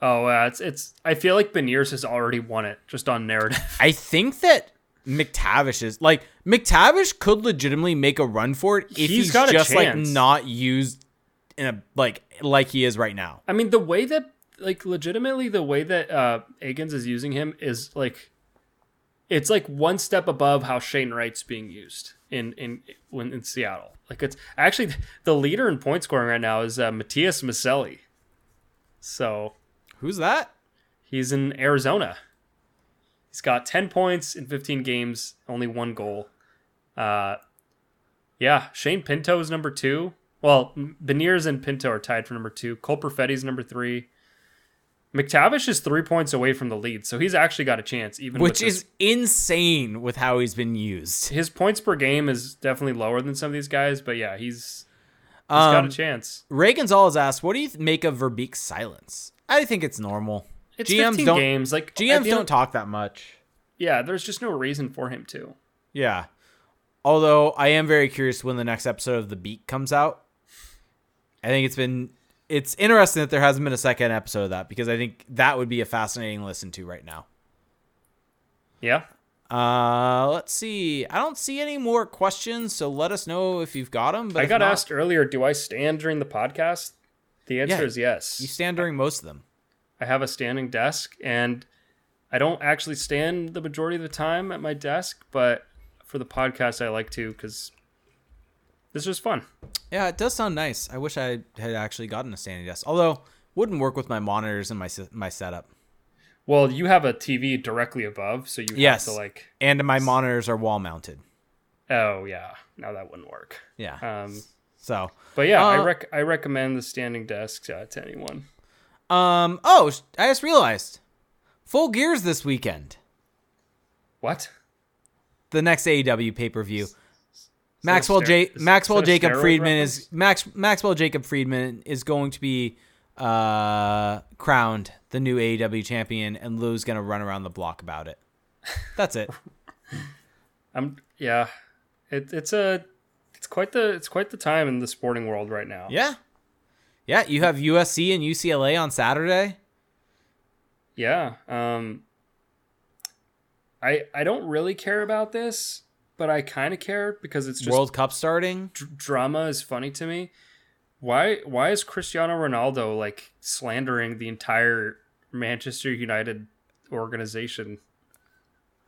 Oh, uh, it's it's I feel like Beniers has already won it just on narrative. I think that McTavish is like McTavish could legitimately make a run for it if He's just like not used in a like like he is right now. I mean, the way that like legitimately the way that uh Eakins is using him is like it's like one step above how Shane Wright's being used in in when in Seattle. Like it's actually the leader in point scoring right now is uh, Matias Maccelli. So Who's that? He's in Arizona. He's got 10 points in 15 games, only one goal. Uh, yeah, Shane Pinto is number two. Well, Beniers and Pinto are tied for number two. Cole Perfetti's number three. McTavish is three points away from the lead, so he's actually got a chance. Even Which with is insane with how he's been used. his points per game is definitely lower than some of these guys, but yeah, he's he's got a Um, chance. Ray Gonzalez asked, "What do you make of Verbeek's silence?" I think it's normal. It's GMs 15 don't games. Like GMs don't talk that much. Yeah, there's just no reason for him to. Yeah. Although I am very curious when the next episode of The Beat comes out. I think it's been it's interesting that there hasn't been a second episode of that because I think that would be a fascinating listen to right now. Yeah, Uh, let's see. I don't see any more questions, so let us know if you've got them. But I got not, asked earlier, do I stand during the podcast? The answer Yeah, is yes. You stand during most of them. I have a standing desk, and I don't actually stand the majority of the time at my desk, but for the podcast, I like to because this was fun. Yeah, it does sound nice. I wish I had actually gotten a standing desk, although wouldn't work with my monitors and my my setup. Well, you have a TV directly above, so you yes. have to like. And my monitors are wall mounted. Oh yeah, no, that wouldn't work. Yeah. Um. So. But yeah, Uh, I rec- I recommend the standing desk uh, to anyone. Um. Oh, I just realized, full gears this weekend. What? The next AEW pay per view. Maxwell J. Maxwell Jacob Friedman reference? is Max Maxwell Jacob Friedman is going to be uh crowned the new AEW champion, and Lou's gonna run around the block about it. That's it. I'm yeah. It, it's a it's quite the it's quite the time in the sporting world right now. yeah. Yeah, you have USC and UCLA on Saturday. Yeah. Um I I don't really care about this, but I kind of care because it's just World Cup starting. dr- drama is funny to me. Why why is Cristiano Ronaldo like slandering the entire Manchester United organization?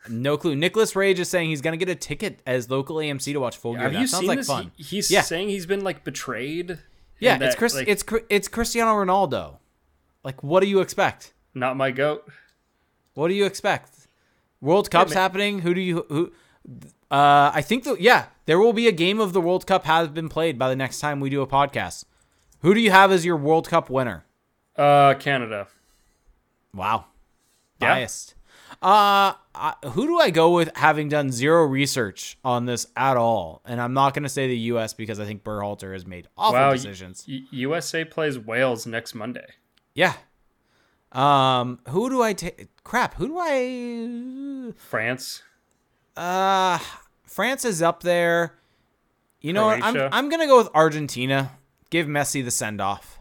No clue. Nicholas Rage is saying he's gonna get a ticket as local AMC to watch full gear. Have that you sounds seen like this? fun. He- he's Yeah. saying he's been like betrayed. yeah, and it's that, Chris. like, it's Cri- it's Cristiano Ronaldo. Like, what do you expect? not my goat. What do you expect? World Cup's happening. Who do you who? Uh, I think that yeah, there will be a game of the World Cup has been played by the next time we do a podcast. Who do you have as your World Cup winner? Uh Canada. Wow, Yeah. biased. Uh, I, who do I go with? Having done zero research on this at all, and I'm not going to say the U.S. because I think Berhalter has made awful Wow, decisions. U- USA plays Wales next Monday. yeah. Um, who do I take? Crap. Who do I? France. Uh, France is up there. You know what? I'm I'm gonna go with Argentina. Give Messi the send off.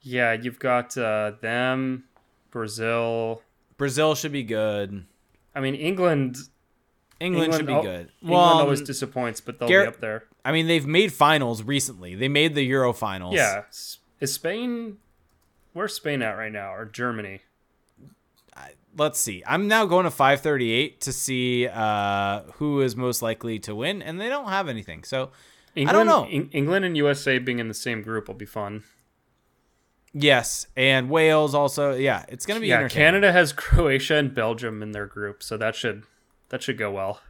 Yeah, you've got uh, them, Brazil. Brazil should be good. I mean, England. England, should be good. England Well, always disappoints, but they'll Garrett- be up there. I mean, they've made finals recently. They made the Euro finals. Yeah. Is Spain? Where's Spain at right now? Or Germany? Let's see. I'm now going to 538 to see uh, who is most likely to win, and they don't have anything. So England, I don't know. Eng- England and USA being in the same group will be fun. Yes, and Wales also. Yeah, it's gonna be Yeah. Canada has Croatia and Belgium in their group, so that should that should go well.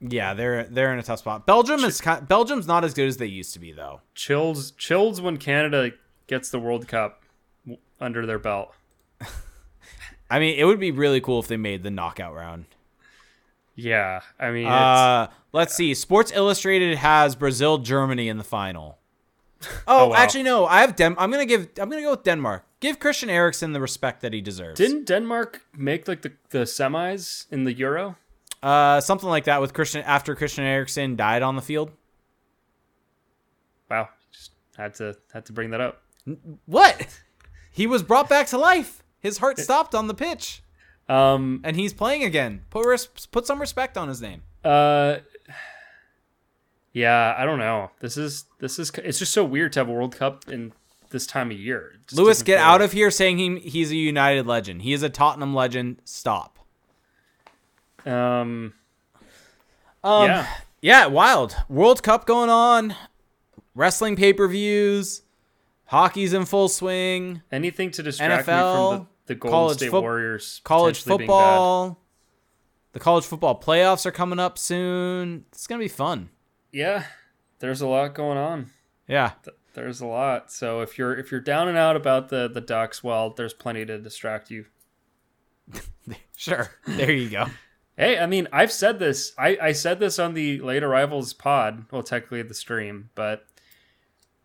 Yeah, they're they're in a tough spot. Belgium is Belgium's not as good as they used to be though. Chills, chills when Canada gets the World Cup under their belt. I mean, it would be really cool if they made the knockout round. Yeah, I mean, it's, Uh, let's see. Sports Illustrated has Brazil Germany in the final. Oh, Oh, wow. actually no. I have Den- I'm going to give I'm to go with Denmark. Give Christian Eriksen the respect that he deserves. didn't Denmark make like the, the semis in the Euro? uh something like that with Christian after Christian Eriksen died on the field? Wow, just had to had to bring that up. What? He was brought back to life. His heart stopped on the pitch Um, and he's playing again. Put res- put some respect on his name. uh, yeah, I don't know. This is this is it's just so weird to have a World Cup in this time of year. Lewis, get out of here saying he he's a United legend. He is a Tottenham legend. Stop. Um, Um, yeah, Yeah, wild. World Cup going on. Wrestling pay per views. Hockey's in full swing. anything to distract NFL, me from the, the Golden college State foot- Warriors. College potentially being bad. football. The college football playoffs are coming up soon. It's going to be fun. Yeah, there's a lot going on. Yeah. Th- There's a lot. So if you're if you're down and out about the the Ducks, well, there's plenty to distract you. Sure. There you go. Hey, I mean, I've said this. I, I said this on the late arrivals pod. Well, technically the stream, but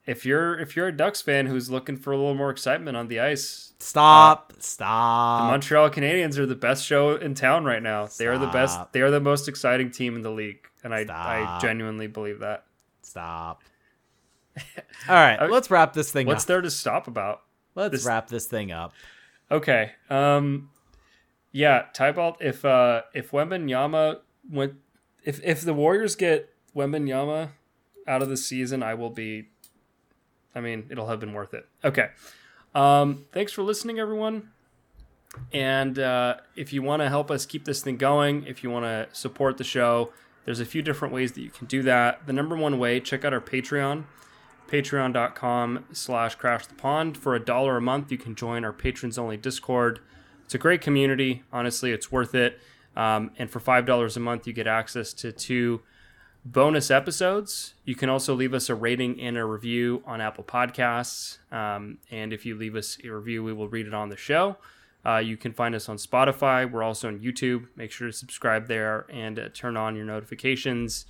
if you're if you're a Ducks fan who's looking for a little more excitement on the ice, Stop. Uh, the Stop. Montreal Canadiens are the best show in town right now. They are the best. They are the most exciting team in the league, and I I genuinely believe that. Stop. All right. Okay. Let's wrap this thing What's up. What's there to stop about? Let's this- wrap this thing up. Okay. Um yeah, Tybalt if uh if Wembanyama went if if the Warriors get Wembanyama out of the season, I will be I mean, it'll have been worth it. Okay. Um, thanks for listening, everyone. And uh, if you want to help us keep this thing going, if you want to support the show, there's a few different ways that you can do that. The number one way, check out our Patreon, patreon.com slash crash the pond. For a dollar a month, you can join our patrons only Discord. It's a great community. Honestly, it's worth it. Um, and for $5 a month, you get access to two bonus episodes. You can also leave us a rating and a review on Apple Podcasts. Um, and if you leave us a review, we will read it on the show. Uh, you can find us on Spotify. We're also on YouTube. Make sure to subscribe there and uh, turn on your notifications.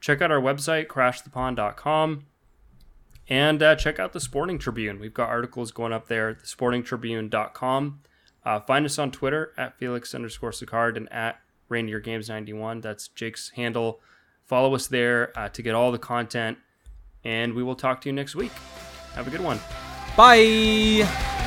Check out our website, crashthepond.com. And uh, check out the Sporting Tribune. We've got articles going up there thesportingtribune.com. Uh, find us on Twitter at Felix underscore Sicard and at Reindeer Games 91. That's Jake's handle. Follow us there uh, to get all the content. And we will talk to you next week. Have a good one. Bye.